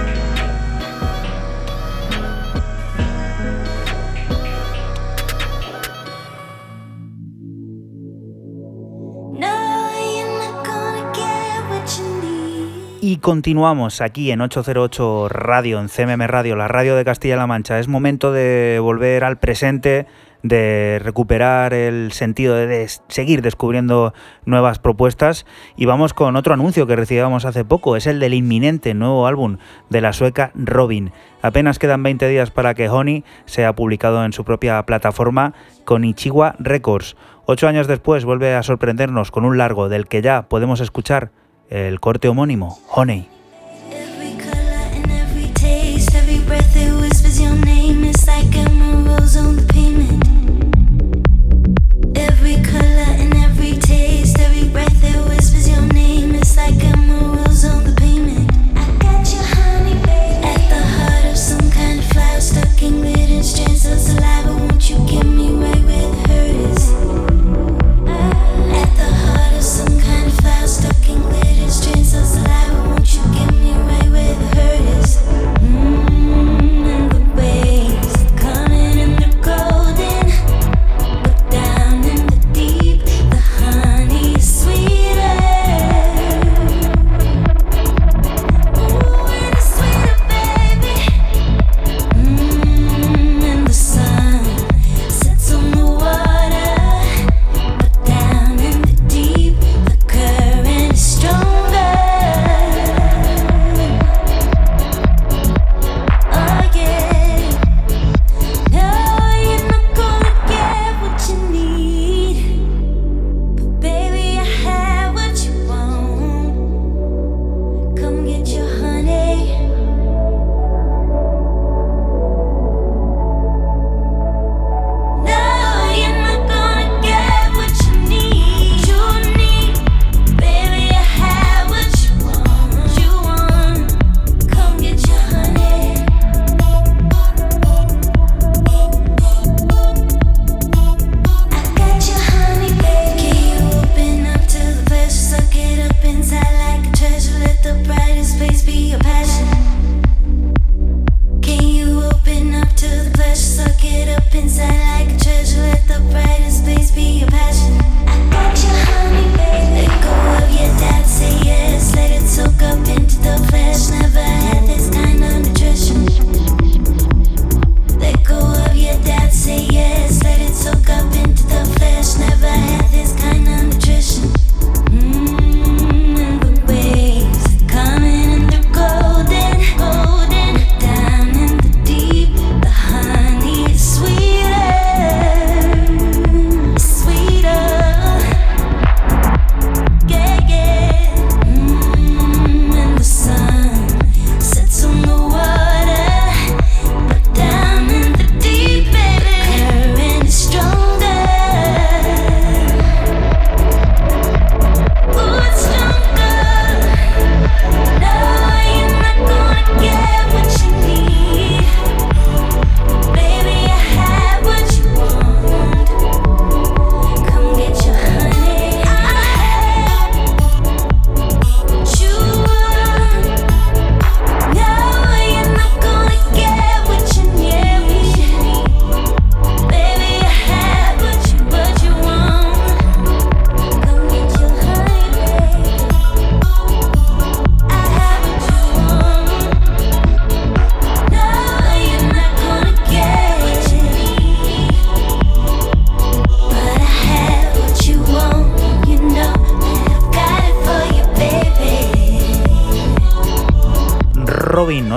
Y continuamos aquí en 808 Radio, en CMM Radio, la radio de Castilla-La Mancha. Es momento de volver al presente de recuperar el sentido de, seguir descubriendo nuevas propuestas. Y vamos con otro anuncio que recibíamos hace poco, es el del inminente nuevo álbum de la sueca Robin. Apenas quedan 20 días para que Honey sea publicado en su propia plataforma con Ichiwa Records. Ocho años después vuelve a sorprendernos con un largo del que ya podemos escuchar el corte homónimo, Honey.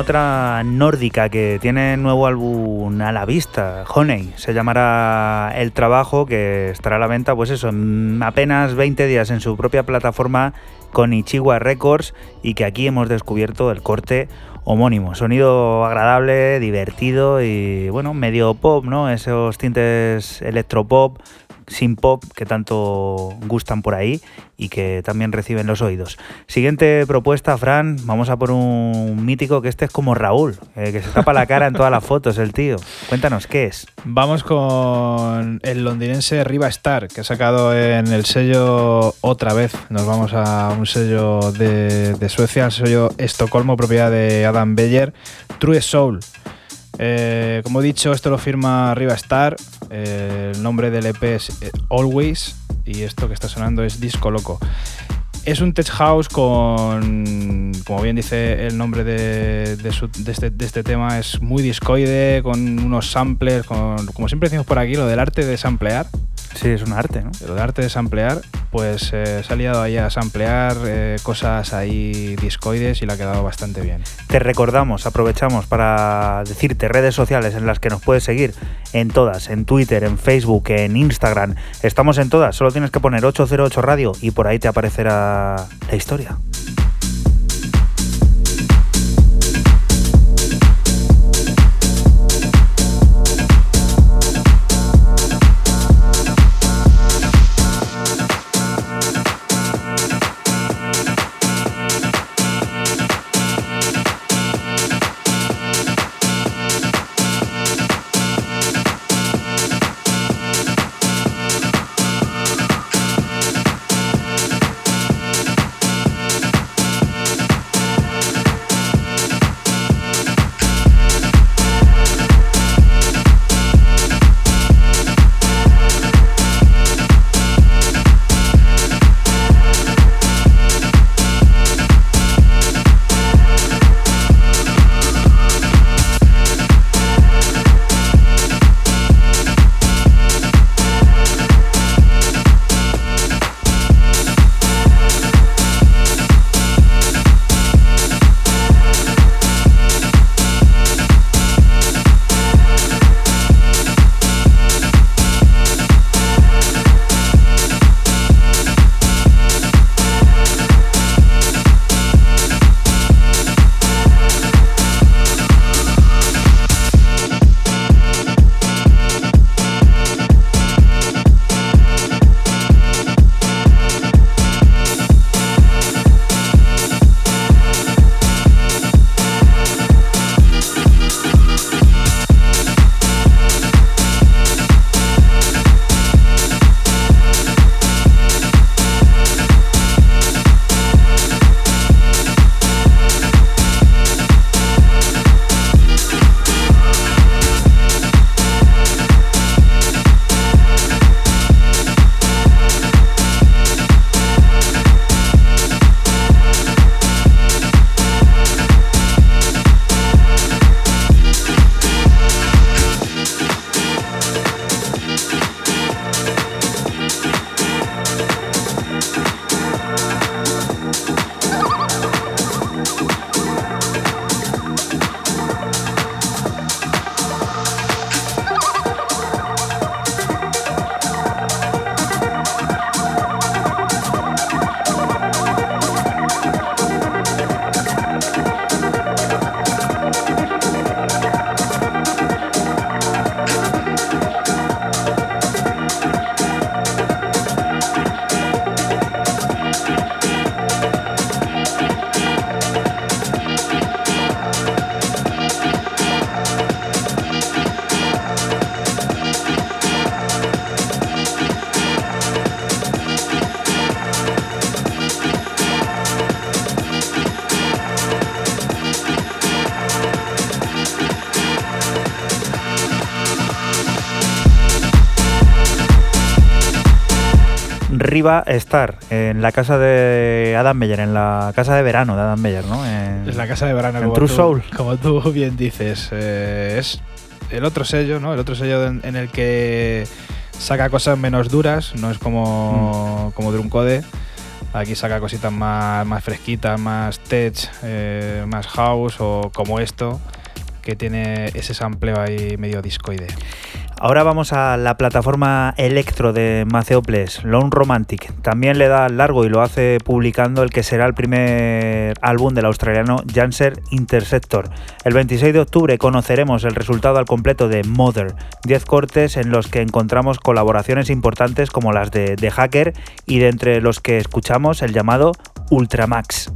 otra nórdica que tiene nuevo álbum a la vista, Honey, se llamará El Trabajo, que estará a la venta, pues eso, en apenas 20 días en su propia plataforma con Ichiwa Records y que aquí hemos descubierto el corte homónimo. Sonido agradable, divertido y bueno, medio pop, ¿no? Esos tintes electropop, sin pop que tanto gustan por ahí y que también reciben los oídos. Siguiente propuesta, Fran, vamos a por un mítico que este es como Raúl, eh, que se tapa la cara en todas las fotos, el tío. Cuéntanos, ¿qué es? Vamos con el londinense Riva Star, que ha sacado en el sello otra vez. Nos vamos a un sello de, de Suecia, el sello Estocolmo, propiedad de Adam Beyer, True Soul. Eh, como he dicho, esto lo firma Riva Star. eh, el nombre del EP es eh, Always. Y esto que está sonando es Disco Loco. Es un tech house con, como bien dice el nombre de, este, este tema, es muy discoide, con unos samplers, con, como siempre decimos por aquí, lo del arte de samplear. Sí, es un arte, ¿no? Lo del arte de samplear, pues eh, se ha liado ahí a samplear eh, cosas ahí discoides y le ha quedado bastante bien. Te recordamos, aprovechamos para decirte redes sociales en las que nos puedes seguir en todas, en Twitter, en Facebook, en Instagram. Estamos en todas, solo tienes que poner 808 Radio y por ahí te aparecerá la historia. Riva Star, en la casa de Adam Meyer, en la casa de verano de Adam Meyer, ¿no? En, Es la casa de verano, en como True tú, Soul. como tú bien dices. Eh, es el otro sello, ¿no? El otro sello en, en el que saca cosas menos duras, no es Mm. como, como Druncode. Aquí saca cositas más, más fresquitas, más tech, eh, más house o como esto. Que tiene ese sampleo ahí medio discoide. Ahora vamos a la plataforma electro de Maceoples, Lone Romantic. También le da largo y lo hace publicando el que será el primer álbum del australiano Janser Interceptor. El 26 de octubre conoceremos el resultado al completo de Mother, 10 cortes en los que encontramos colaboraciones importantes como las de The Hacker y de entre los que escuchamos el llamado Ultramax.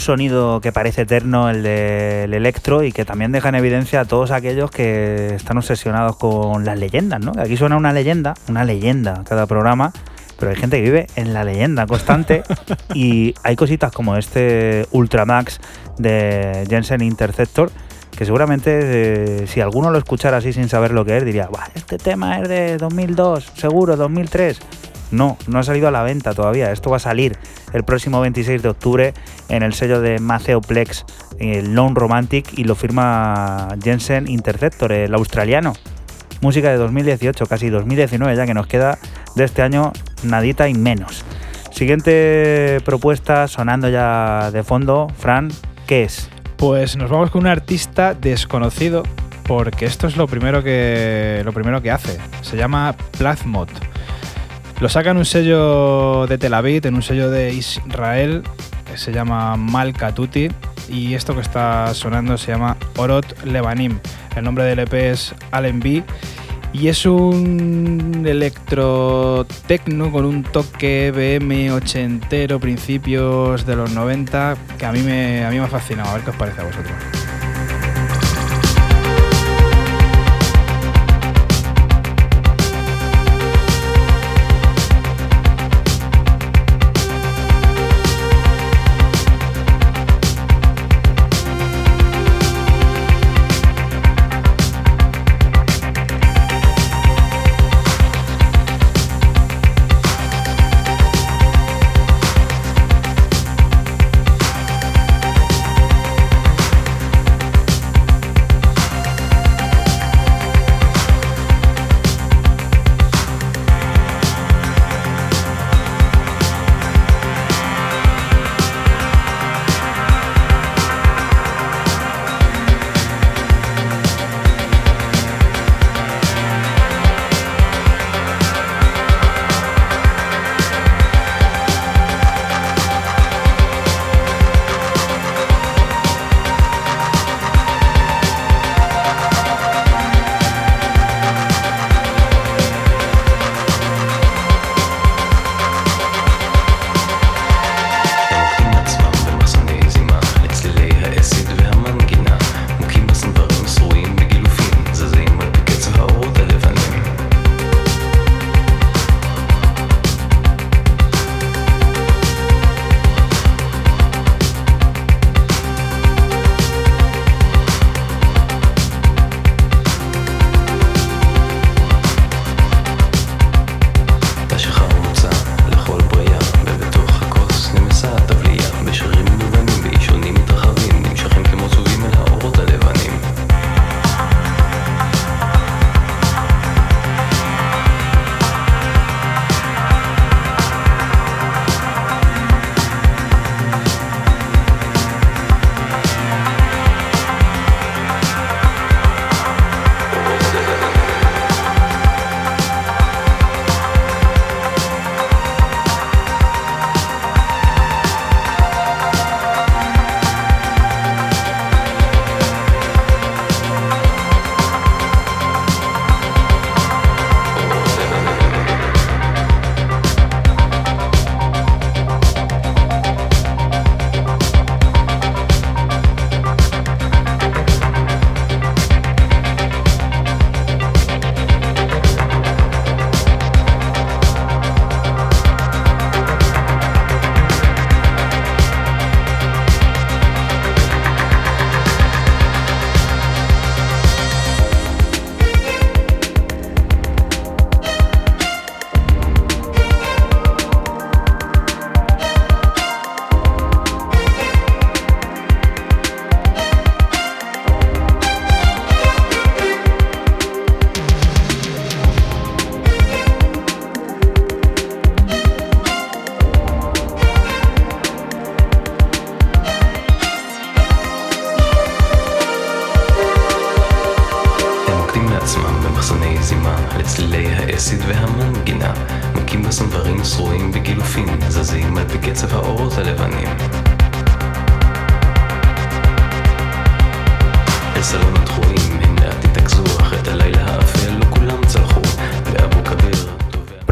Sonido que parece eterno, el del electro, y que también deja en evidencia a todos aquellos que están obsesionados con las leyendas, ¿no? Aquí suena una leyenda, una leyenda cada programa, pero hay gente que vive en la leyenda constante y hay cositas como este Ultramax de Jensen Interceptor que seguramente eh, si alguno lo escuchara así sin saber lo que es diría, "Buah, este tema es de 2002, seguro, 2003. No, no ha salido a la venta todavía. Esto va a salir el próximo 26 de octubre en el sello de Maceoplex, el Lone Romantic, y lo firma Jensen Interceptor, el australiano. Música de 2018, casi 2019 ya que nos queda de este año nadita y menos. Siguiente propuesta sonando ya de fondo, Fran, ¿qué es? Pues nos vamos con un artista desconocido porque esto es lo primero que, lo primero que hace. Se llama Plazmod. Lo saca en un sello de Tel Aviv, en un sello de Israel, que se llama Malkatuti. Y esto que está sonando se llama Orot Levanim. El nombre del EP es Allen B. Y es un electrotecno con un toque BM ochentero, principios de los 90, que a mí me, a mí me ha fascinado. A ver qué os parece a vosotros.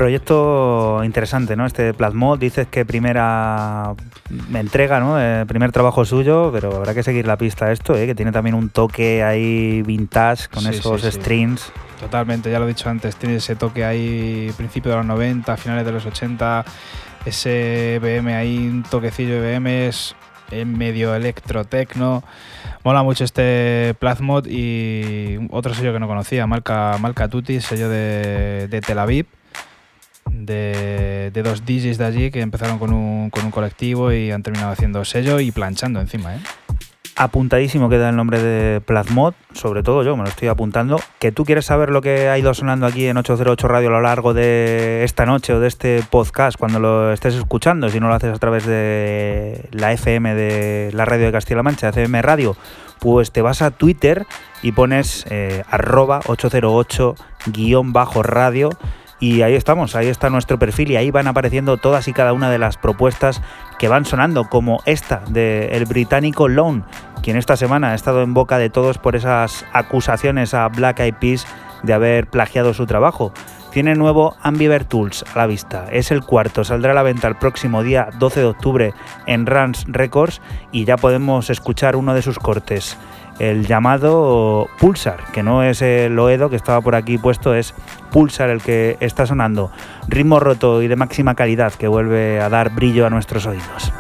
Proyecto interesante, ¿no? Este Plasmod, dices que primera entrega, ¿no? Eh, primer trabajo suyo, pero habrá que seguir la pista a esto, ¿eh? Que tiene también un toque ahí vintage con Sí, esos sí, sí. strings. Totalmente, ya lo he dicho antes, tiene ese toque ahí, principio de los 90, finales de los 80, ese BM ahí, un toquecillo de BM es en medio electrotecno. Mola mucho este Plasmod y otro sello que no conocía, Marca, Marca Tutti, sello de, de Tel Aviv, de, dos DJs de allí que empezaron con un, con un colectivo y han terminado haciendo sello y planchando encima, ¿eh? apuntadísimo queda el nombre de Plasmod, sobre todo yo me lo estoy apuntando. Que tú quieres saber lo que ha ido sonando aquí en 808 Radio a lo largo de esta noche o de este podcast cuando lo estés escuchando, si no lo haces a través de la FM de la radio de Castilla-La Mancha, FM Radio, pues te vas a Twitter y pones eh, arroba 808-radio y ahí estamos, ahí está nuestro perfil y ahí van apareciendo todas y cada una de las propuestas que van sonando, como esta del británico Lone, quien esta semana ha estado en boca de todos por esas acusaciones a Black Eyed Peas de haber plagiado su trabajo. Tiene nuevo Ambivert Tools a la vista, es el cuarto, saldrá a la venta el próximo día 12 de octubre en Rans Records y ya podemos escuchar uno de sus cortes el llamado Pulsar, que no es el Oedo que estaba por aquí puesto, es Pulsar el que está sonando. Ritmo roto y de máxima calidad que vuelve a dar brillo a nuestros oídos.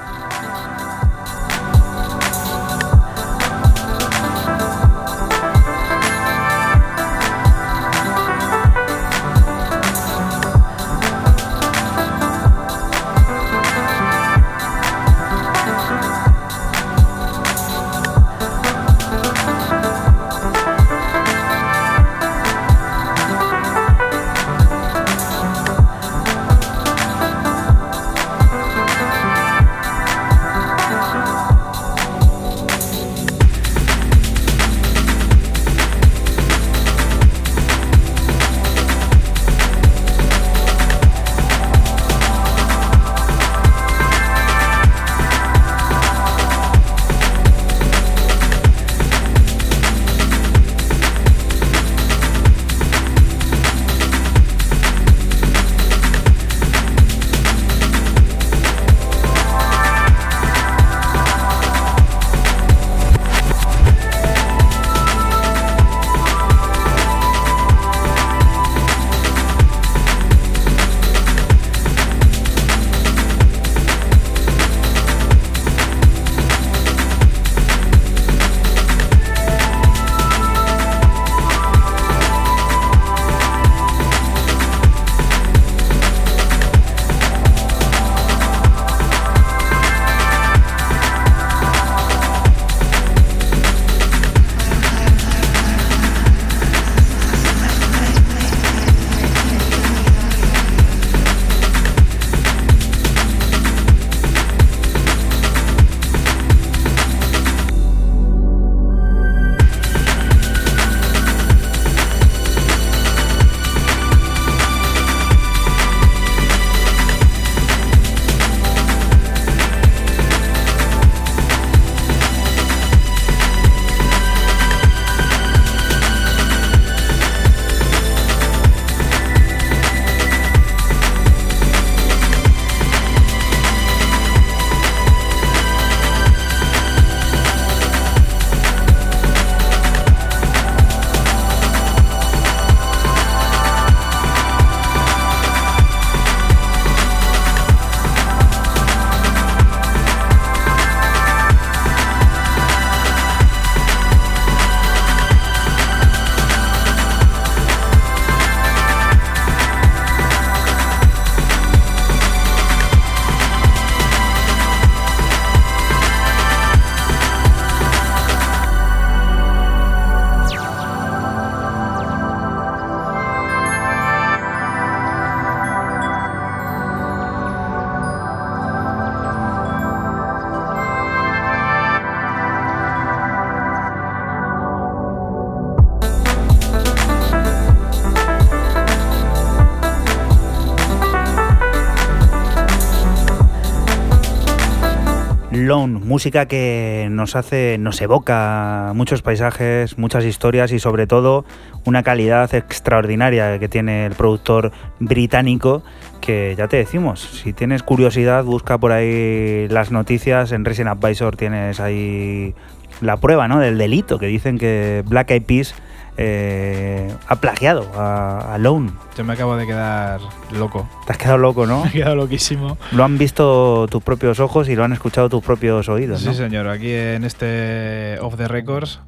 Música que nos hace, nos evoca muchos paisajes, muchas historias y sobre todo una calidad extraordinaria que tiene el productor británico que ya te decimos, si tienes curiosidad busca por ahí las noticias, en Resident Advisor tienes ahí la prueba ¿no? del delito que dicen que Black Eyed Peas eh, ha plagiado a, a Lone. Yo me acabo de quedar loco. Te has quedado loco, ¿no? Me he quedado loquísimo. Lo han visto tus propios ojos y lo han escuchado tus propios oídos, Sí, señor. Aquí en este Off the Records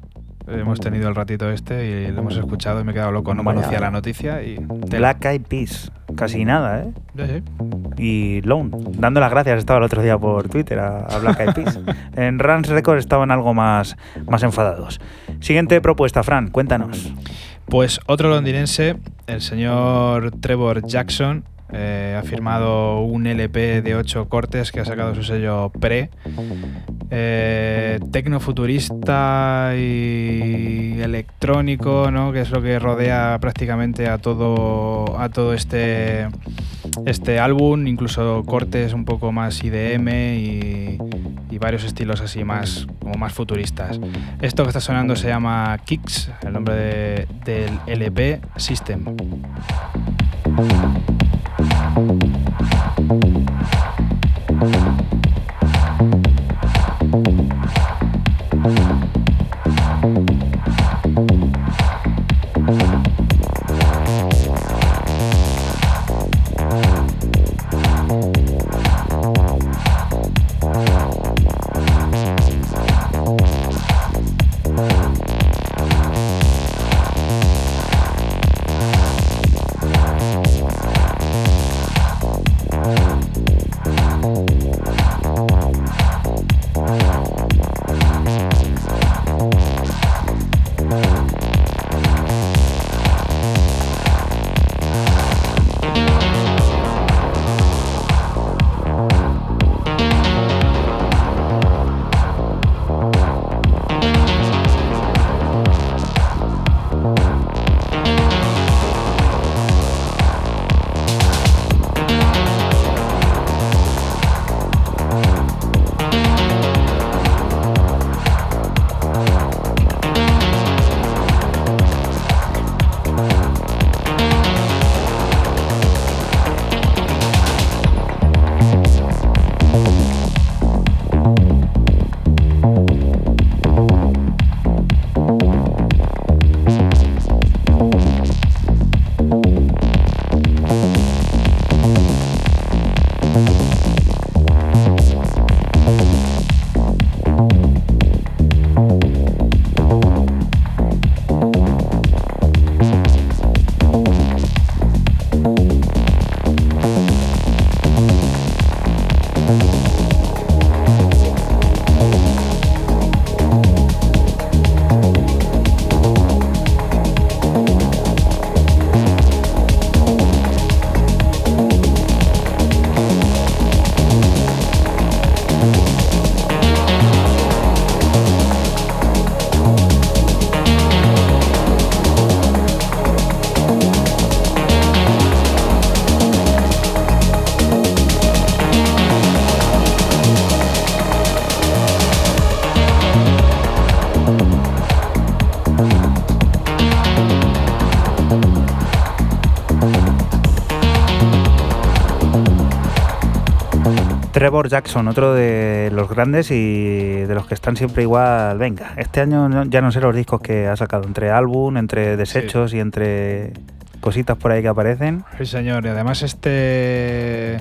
Hemos tenido el ratito este y lo hemos escuchado y me he quedado loco. No Vaya. conocía la noticia y. Black Eyed Peas. Casi nada, ¿eh? Sí, sí. Y Lone, dando las gracias, estaba el otro día por Twitter a, a Black Eyed Peas. En Rans Records estaban algo más, más enfadados. Siguiente propuesta, Fran, cuéntanos. Pues otro londinense, el señor Trevor Jackson, eh, ha firmado un LP de 8 cortes que ha sacado su sello Pre. Eh, tecnofuturista y electrónico, ¿no? que es lo que rodea prácticamente a todo, a todo este, este álbum, incluso cortes un poco más IDM y, varios estilos así más, como más futuristas. Esto que está sonando se llama Kicks, el nombre de- del LP System. Thank Trevor Jackson, otro de los grandes y de los que están siempre igual. Venga, este año ya no sé los discos que ha sacado, entre álbum, entre desechos y entre cositas por ahí que aparecen. Sí, señor. Y además este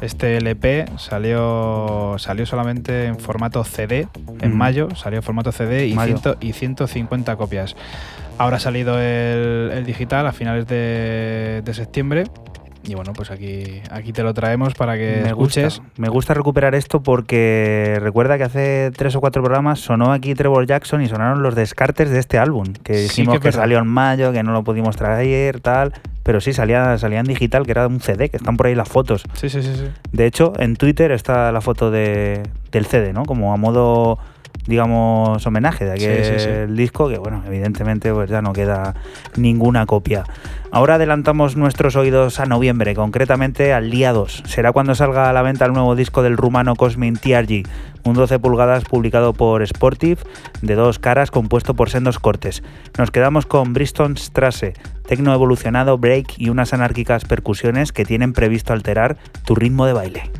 este LP salió salió solamente en formato CD en Mm. mayo, salió en formato CD y, Mayo. ciento- y 150 copias. Ahora ha salido el, el digital a finales de, de septiembre y bueno, pues aquí aquí te lo traemos para que Me escuches. gusta, me gusta recuperar esto porque recuerda que hace tres o cuatro programas sonó aquí Trevor Jackson y sonaron los descartes de este álbum, que Sí, dijimos que salió en mayo, que no lo pudimos traer, tal, pero sí salía, salía en digital, que era un CD, que están por ahí las fotos. Sí, sí, sí, sí. De hecho, en Twitter está la foto de, del CD, ¿no? Como a modo, digamos, homenaje de aquel Sí, sí, sí. disco, que bueno, evidentemente pues ya no queda ninguna copia. Ahora adelantamos nuestros oídos a noviembre, concretamente al día 2. Será cuando salga a la venta el nuevo disco del rumano Cosmin TRG, un 12 pulgadas publicado por Sportive, de dos caras compuesto por sendos cortes. Nos quedamos con Bristol Strasse, tecno evolucionado, break y unas anárquicas percusiones que tienen previsto alterar tu ritmo de baile.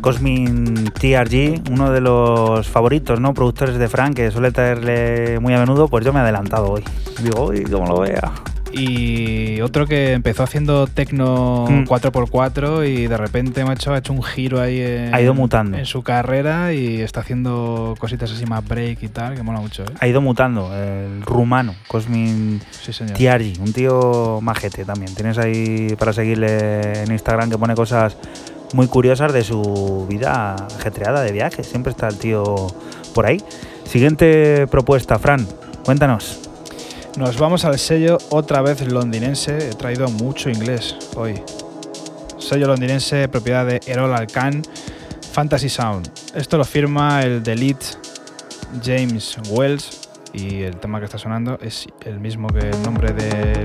Cosmin TRG, uno de los favoritos, ¿no? Productores de Frank, que suele traerle muy a menudo, pues yo me he adelantado hoy. Digo, uy, como lo vea. Y otro que empezó haciendo tecno Mm. 4x4 y de repente, macho, ha hecho un giro ahí en, Ha ido mutando. en su carrera y está haciendo cositas así más break y tal, que mola mucho, ¿eh? Ha ido mutando, el rumano, Cosmin Sí, un tío majete también. Tienes ahí para seguirle en Instagram que pone cosas muy curiosas de su vida ajetreada de viaje. Siempre está el tío por ahí. Siguiente propuesta, Fran, cuéntanos. Nos vamos al sello otra vez londinense. He traído mucho inglés hoy. Sello londinense, propiedad de Erol Alcan, Fantasy Sound. Esto lo firma el Delete James Wells y el tema que está sonando es el mismo que el nombre del,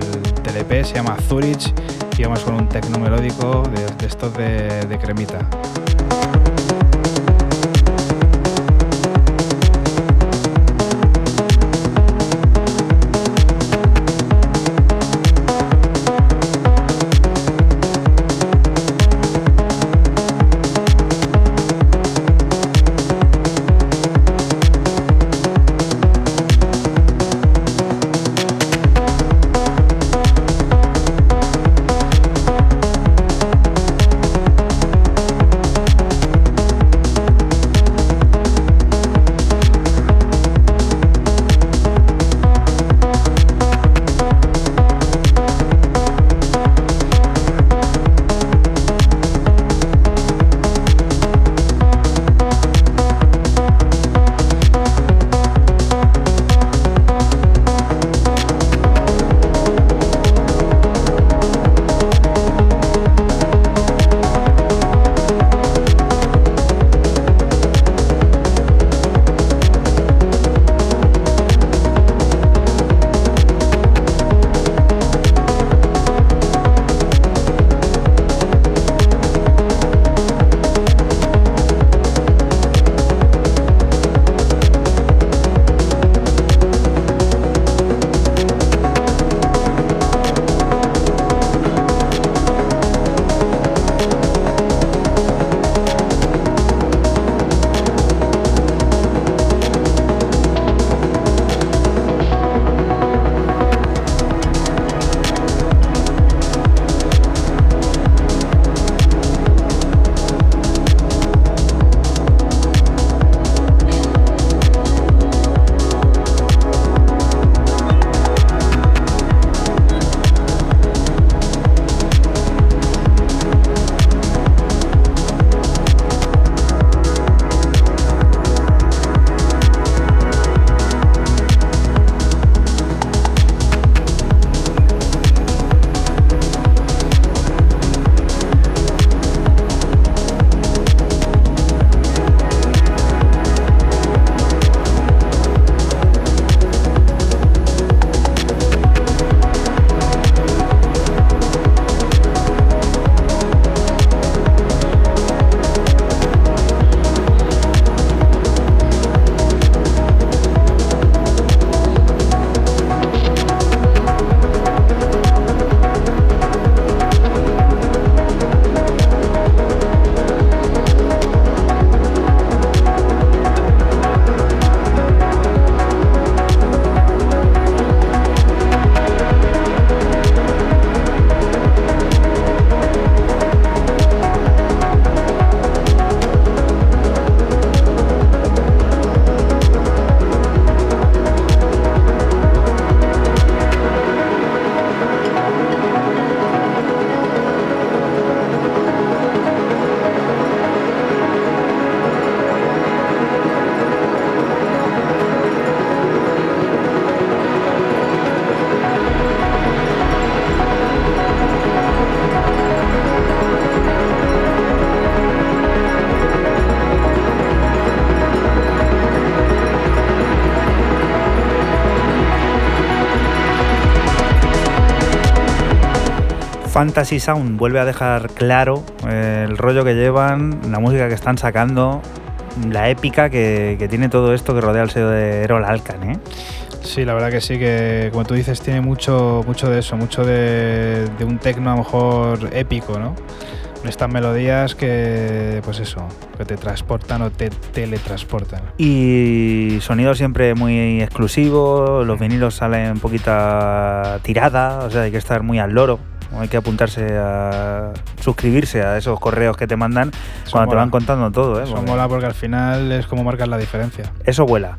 EP, se llama Zurich y vamos con un tecno melódico de, de estos de, de cremita. Fantasy Sound vuelve a dejar claro eh, el rollo que llevan, la música que están sacando, la épica que, que tiene todo esto que rodea el sello de Erol Alcan, ¿eh? Sí, la verdad que sí, que como tú dices, tiene mucho, mucho de eso, mucho de, de un tecno a lo mejor épico, ¿no? Estas melodías que, pues eso, que te transportan o te teletransportan. Y sonido siempre muy exclusivo, los vinilos salen poquita tirada, o sea, hay que estar muy al loro. Hay que apuntarse a suscribirse a esos correos que te mandan cuando te van contando todo. ¿eh? Eso Porque mola porque al final es como marcar la diferencia. Eso vuela.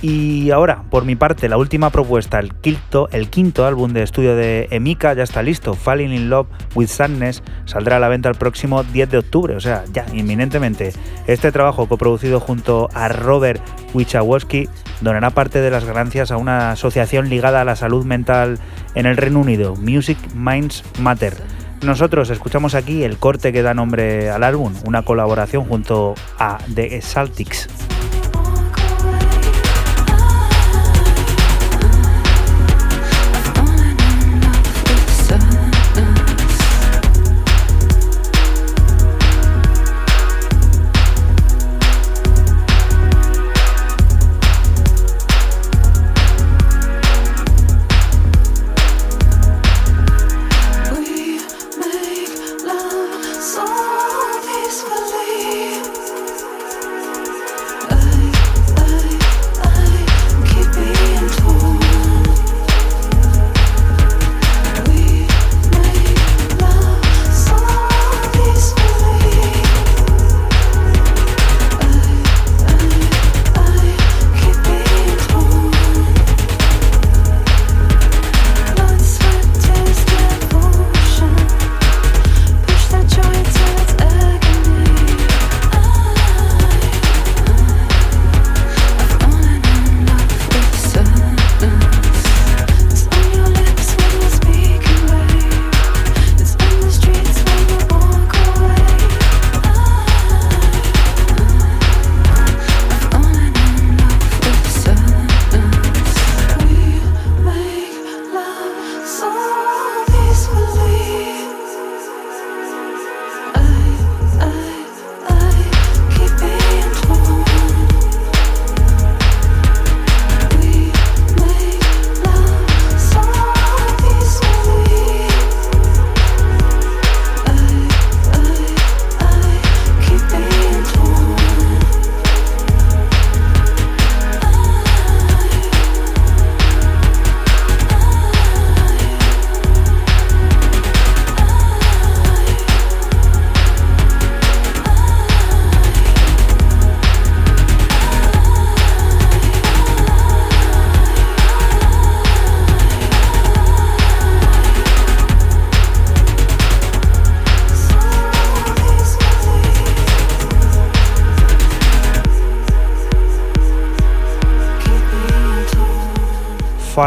Y ahora, por mi parte, la última propuesta, el quinto, el quinto álbum de estudio de Emika ya está listo. Falling in Love with Sadness saldrá a la venta el próximo 10 de octubre, o sea, ya inminentemente. Este trabajo, coproducido junto a Robert Wichawski, donará parte de las ganancias a una asociación ligada a la salud mental en el Reino Unido, Music Minds Matter. Nosotros escuchamos aquí el corte que da nombre al álbum, una colaboración junto a The Celtics.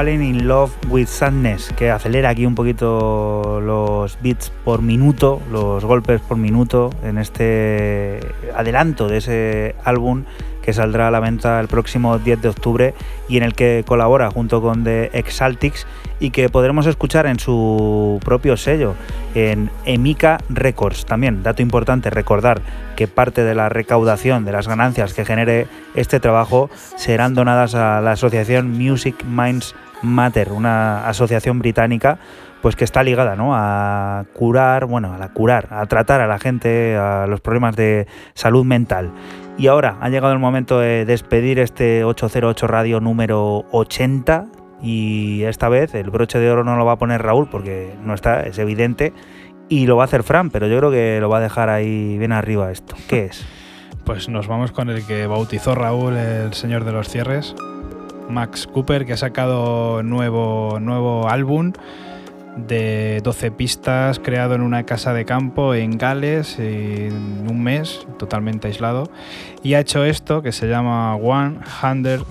Falling in Love with Sadness, que acelera aquí un poquito los beats por minuto, los golpes por minuto en este adelanto de ese álbum que saldrá a la venta el próximo 10 de octubre y en el que colabora junto con The Exaltics y que podremos escuchar en su propio sello, en Emika Records. También, dato importante, recordar que parte de la recaudación de las ganancias que genere este trabajo serán donadas a la asociación Music Minds Matter, una asociación británica pues que está ligada ¿no? a curar, bueno, a la curar, a tratar a la gente a los problemas de salud mental. Y ahora ha llegado el momento de despedir este 808 Radio número 80 y esta vez el broche de oro no lo va a poner Raúl porque no está, es evidente, y lo va a hacer Fran, pero yo creo que lo va a dejar ahí bien arriba esto. ¿Qué es? Pues nos vamos con el que bautizó Raúl, el señor de los cierres, Max Cooper, que ha sacado nuevo, nuevo álbum de 12 pistas, creado en una casa de campo en Gales, en un mes, totalmente aislado, y ha hecho esto que se llama 100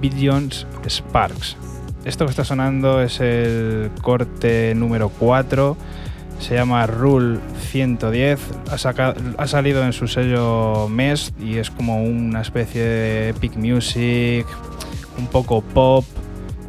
Billions Sparks. Esto que está sonando es el corte número 4, se llama Rule 110, ha, saca- ha salido en su sello MES y es como una especie de epic music, un poco pop,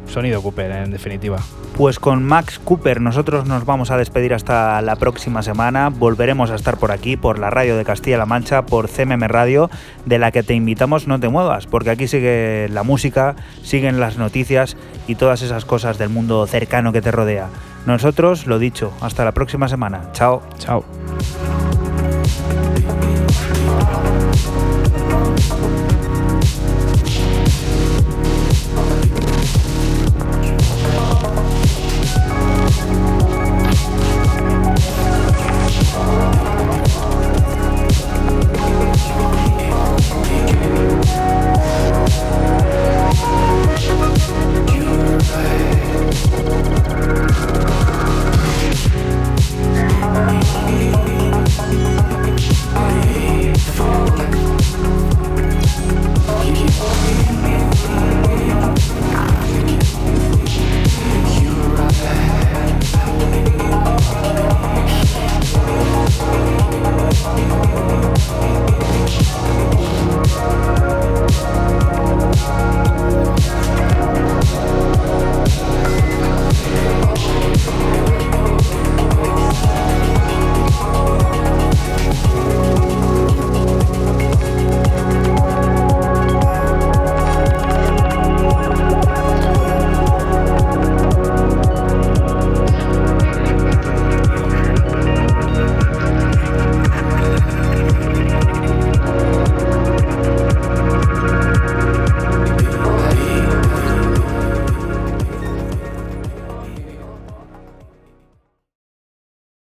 sonido Cooper en definitiva. Pues con Max Cooper nosotros nos vamos a despedir hasta la próxima semana. Volveremos a estar por aquí, por la radio de Castilla-La Mancha, por CMM Radio, de la que te invitamos no te muevas, porque aquí sigue la música, siguen las noticias y todas esas cosas del mundo cercano que te rodea. Nosotros, lo dicho, hasta la próxima semana. Chao. Chao.